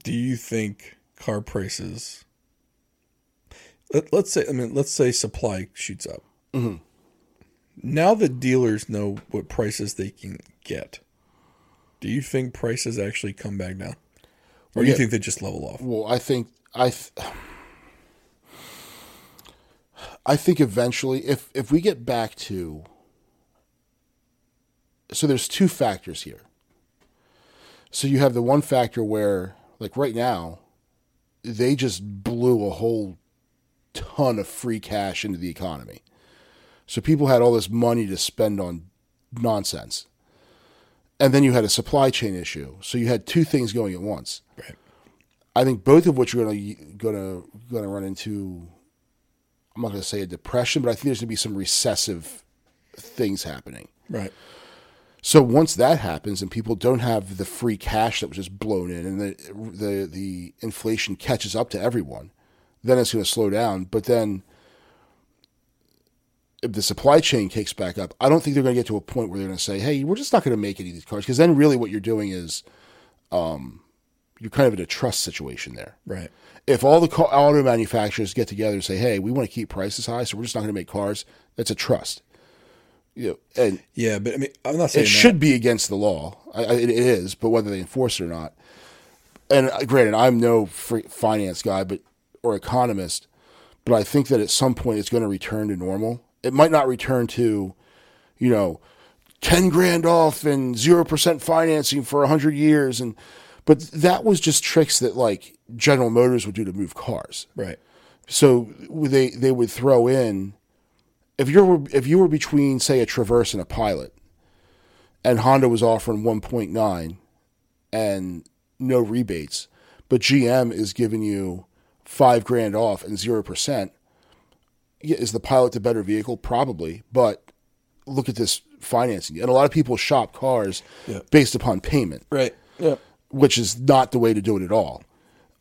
do you think car prices? Let, let's say, I mean, let's say supply shoots up. Mm-hmm. Now that dealers know what prices they can get, do you think prices actually come back down, or do you yeah. think they just level off? Well, I think I. Th- I think eventually, if if we get back to, so there's two factors here. So you have the one factor where, like right now, they just blew a whole ton of free cash into the economy. So people had all this money to spend on nonsense. And then you had a supply chain issue. So you had two things going at once. Right. I think both of which are going to going to going to run into. I'm not going to say a depression, but I think there's going to be some recessive things happening. Right. So once that happens and people don't have the free cash that was just blown in, and the the the inflation catches up to everyone, then it's going to slow down. But then, if the supply chain kicks back up, I don't think they're going to get to a point where they're going to say, "Hey, we're just not going to make any of these cars," because then really what you're doing is, um, you're kind of in a trust situation there. Right. If all the car, auto manufacturers get together and say, "Hey, we want to keep prices high, so we're just not going to make cars," that's a trust. You know, and Yeah, but I mean, I'm not saying it that. should be against the law. I, I, it is, but whether they enforce it or not. And uh, granted, I'm no finance guy, but or economist, but I think that at some point it's going to return to normal. It might not return to, you know, ten grand off and zero percent financing for hundred years, and but that was just tricks that like General Motors would do to move cars. Right. So they they would throw in if you were if you were between say a Traverse and a Pilot, and Honda was offering 1.9 and no rebates, but GM is giving you five grand off and zero percent. Is the Pilot the better vehicle? Probably, but look at this financing, and a lot of people shop cars Yeah. based upon payment Right. Yeah. which is not the way to do it at all.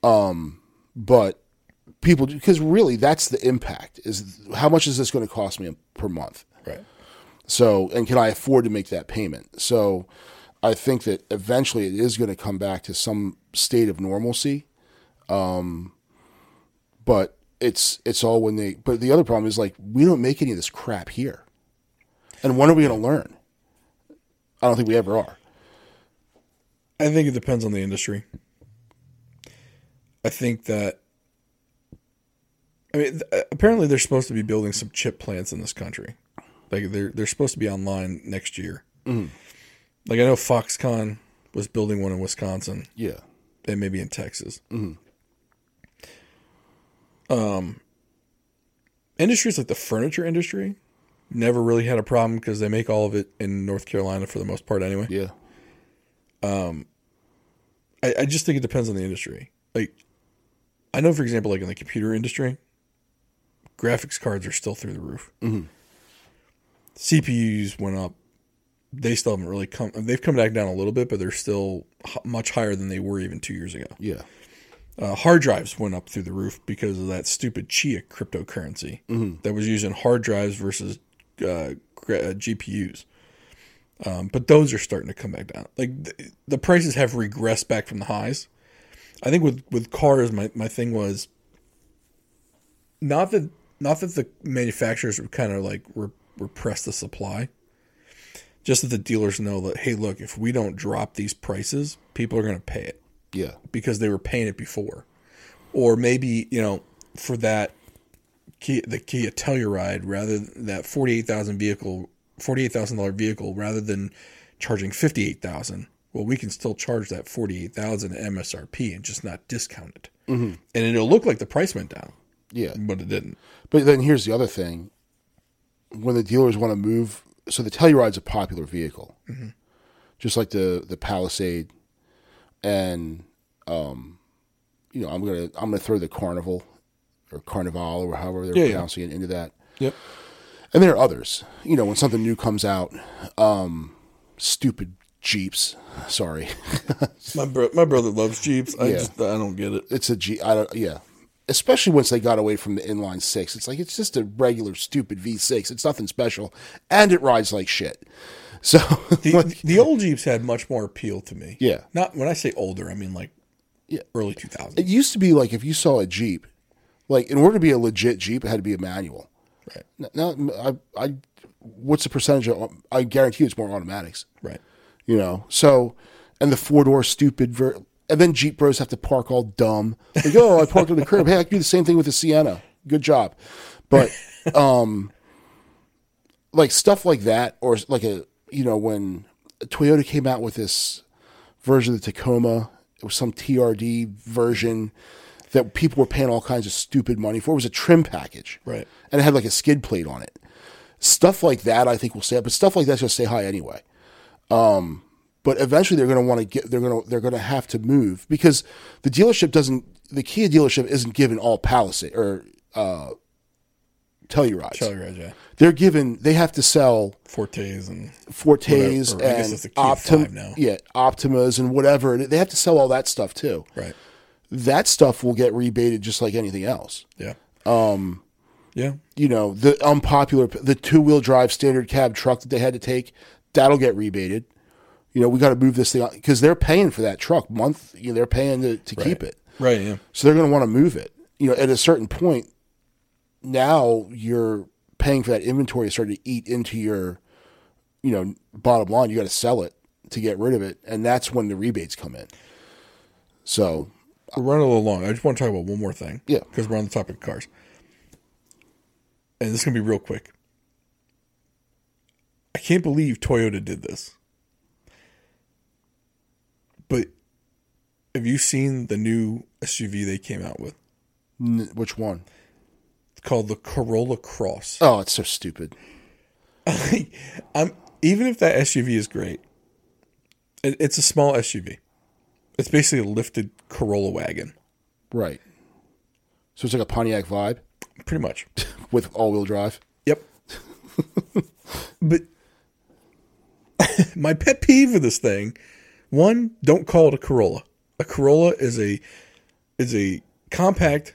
Um, but people, because really that's the impact is how much is this going to cost me per month? Right. So, and can I afford to make that payment? So, I think that eventually it is going to come back to some state of normalcy. Um, but it's it's all when they. But the other problem is like we don't make any of this crap here, and when are we going to learn? I don't think we ever are. I think it depends on the industry. I think that. I mean, th- uh, apparently they're supposed to be building some chip plants in this country. Like they're they're supposed to be online next year. Mm-hmm. Like I know Foxconn was building one in Wisconsin Yeah. and maybe in Texas. Mm-hmm. Um, industries like the furniture industry never really had a problem because they make all of it in North Carolina for the most part anyway. Yeah. I, I just think it depends on the industry. Like, I know, for example, like in the computer industry, graphics cards are still through the roof. CPUs went up. They still haven't really come. They've come back down a little bit, but they're still h- much higher than they were even two years ago. Yeah. Uh, hard drives went up through the roof because of that stupid Chia cryptocurrency that was using hard drives versus uh, uh, GPUs. Um, but those are starting to come back down. Like th- the prices have regressed back from the highs. I think with with cars, my, my thing was not that not that the manufacturers were kind of like were repress the supply. Just that the dealers know that hey, look, if we don't drop these prices, people are going to pay it Yeah. because they were paying it before, or maybe you know for that Kia, the Kia Telluride rather than that forty eight thousand vehicle forty eight thousand dollar vehicle rather than charging fifty eight thousand. Well, we can still charge that forty eight thousand MSRP and just not discount it, mm-hmm. and it'll look like the price went down, Yeah. but it didn't. But then here's the other thing: when the dealers want to move, so the Telluride's a popular vehicle, just like the the Palisade, and um, you know, I'm gonna I'm gonna throw the Carnival or Carnival or however they're Yeah, yeah. pronouncing it into that. Yep. And there are others. You know, when something new comes out, um, stupid Jeeps. Sorry, My bro- my brother loves Jeeps. I Yeah. just I don't get it. it's a Jeep. I don't. Yeah. Especially once they got away from the inline six, it's like it's just a regular stupid V6. It's nothing special, and it rides like shit. So The, the old Jeeps had much more appeal to me. Yeah. Not when I say older, I mean like Yeah. early 2000s. it used to be like if you saw a Jeep, like in order to be a legit Jeep, it had to be a manual. Right. Now, I, I, what's the percentage of? I guarantee you it's more automatics. Right. You know, so and the four door stupid, ver- and then Jeep Bros have to park all dumb. Like, oh, I parked on the curb. Hey, I can do the same thing with the Sienna. Good job, but um, like stuff like that, or like a you know when Toyota came out with this version of the Tacoma, it was some TRD version that people were paying all kinds of stupid money for. It was a trim package, Right. and it had like a skid plate on it. Stuff like that, I think will stay up, but stuff like that's going to stay high anyway. Um, but eventually, they're going to want to get. They're going to. They're going to have to move because the dealership doesn't. The Kia dealership isn't given all Palisade or uh, Tellurides. Telluride, yeah. They're given. They have to sell Fortes and Fortes Whatever, or I guess and Optim, now. yeah, Optimas and whatever. They have to sell all that stuff too. right. That stuff will get rebated just like anything else. Yeah. Um. Yeah. you know, the unpopular, the two wheel drive standard cab truck that they had to take, that'll get rebated. You know, we got to move this thing because they're paying for that truck month. You know, they're paying to, to keep it, Right. Yeah. so they're going to want to move it. You know, at a certain point, now you're paying for that inventory to start to eat into your, you know, bottom line. You got to sell it to get rid of it, and that's when the rebates come in. So, We're running a little long. I just want to talk about one more thing. Yeah. Because we're on the topic of cars. And this is going to be real quick. I can't believe Toyota did this. But have you seen the new SUV they came out with? n- which one? Called the Corolla Cross. Oh, it's so stupid. I'm even if that SUV is great, it, it's a small SUV. It's basically a lifted Corolla wagon, Right. So it's like a Pontiac vibe pretty much. with all wheel drive. Yep. but my pet peeve with this thing, one, don't call it a Corolla. A Corolla is a is a compact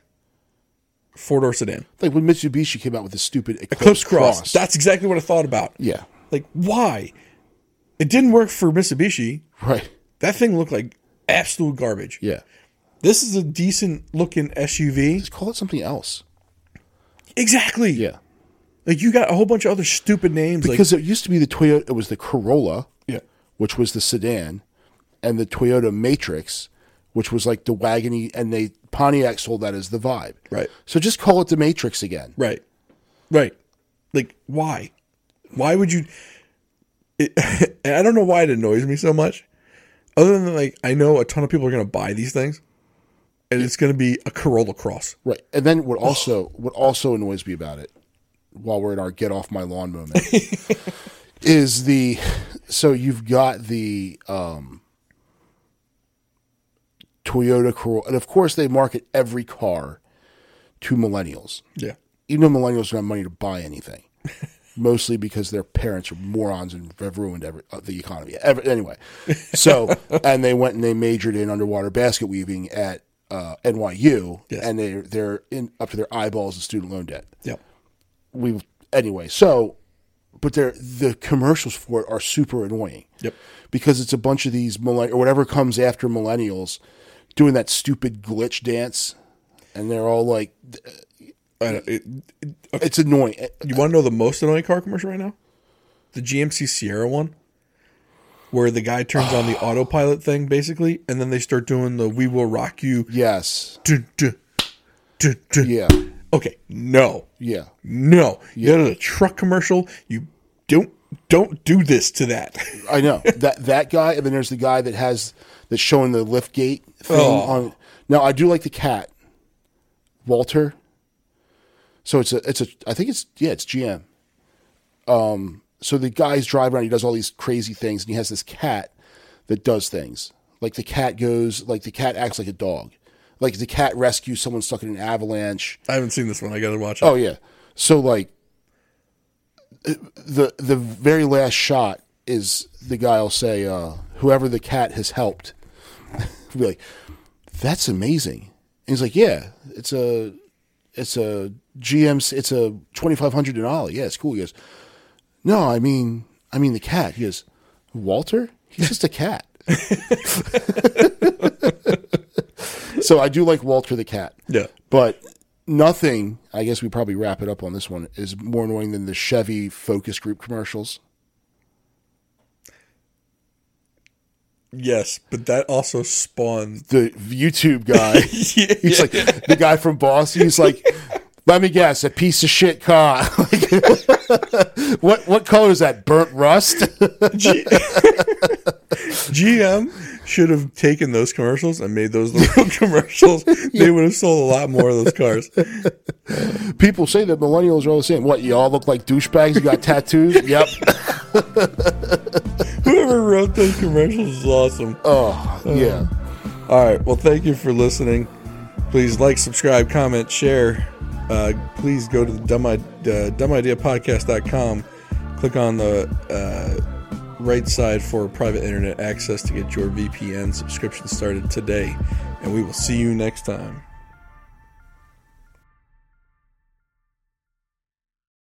four door sedan. Like when Mitsubishi came out with the stupid Eclipse, Eclipse Cross. That's exactly what I thought about. yeah. Like, why? It didn't work for Mitsubishi. Right. That thing looked like absolute garbage. Yeah. This is a decent looking SUV. Just call it something else. Exactly. Yeah. Like you got a whole bunch of other stupid names. Because it used to be the Toyota, it was the Corolla, yeah, which was the sedan, and the Toyota Matrix, which was like the wagony, and they Pontiac sold that as the vibe. Right. So just call it the Matrix again. right, right. Like why? Why would you? It, I don't know why it annoys me so much. Other than like I know a ton of people are going to buy these things, and it's going to be a Corolla Cross. Right. And then what also what also annoys me about it, while we're in our get off my lawn moment, is the so you've got the um Toyota Corolla, and of course they market every car to millennials. Yeah, Even though millennials don't have money to buy anything, mostly because their parents are morons and have ruined every, uh, the economy. Ever, anyway, so and they went and they majored in underwater basket weaving at uh, NYU, Yes. and they they're in up to their eyeballs in student loan debt. yep, We anyway, so but they're the commercials for it are super annoying. Yep. because it's a bunch of these millenn or whatever comes after millennials doing that stupid glitch dance, and they're all like uh, I don't- it, it- okay, It's annoying. you want to know the most annoying car commercial right now? The GMC Sierra one, where the guy turns on the autopilot thing basically, and then they start doing the "We will rock you." Yes. Dun, dun, dun. Yeah. Okay, no, Yeah. no. That is a truck commercial. You don't don't do this to that. I know that that guy, and then there's the guy that has that's showing the lift gate thing Oh. on. Now I do like the cat, Walter. So it's a it's a I think it's yeah it's GM. Um, so the guy's driving around. He does all these crazy things, and he has this cat that does things. Like the cat goes, like the cat acts like a dog. Like the cat rescues someone stuck in an avalanche. I haven't seen this one. I got to watch it. Oh yeah. So like the the very last shot is the guy will say, uh, whoever the cat has helped. be like, That's amazing. And he's like, Yeah, it's a it's a GM it's a twenty five hundred Denali. Yeah, it's cool. He goes, No, I mean I mean the cat. He goes, Walter? He's just a cat. so I do like Walter the cat. Yeah. But nothing, I guess we probably wrap it up on this one, is more annoying than the Chevy focus group commercials. Yes, but that also spawned. The YouTube guy, Yeah, he's like the guy from Boston. He's like, let me guess, a piece of shit car. Like, what what color is that? Burnt rust? G- GM should have taken those commercials and made those the real commercials. They would have sold a lot more of those cars. People say that millennials are all the same. What? You all look like douchebags. You got tattoos. Yep. Whoever wrote those commercials is awesome. Oh yeah. All right. Well, thank you for listening. Please like, subscribe, comment, share. Uh, please go to the dumb, uh, dumbideapodcast.com. Click on the uh, right side for private internet access to get your VPN subscription started today. And we will see you next time.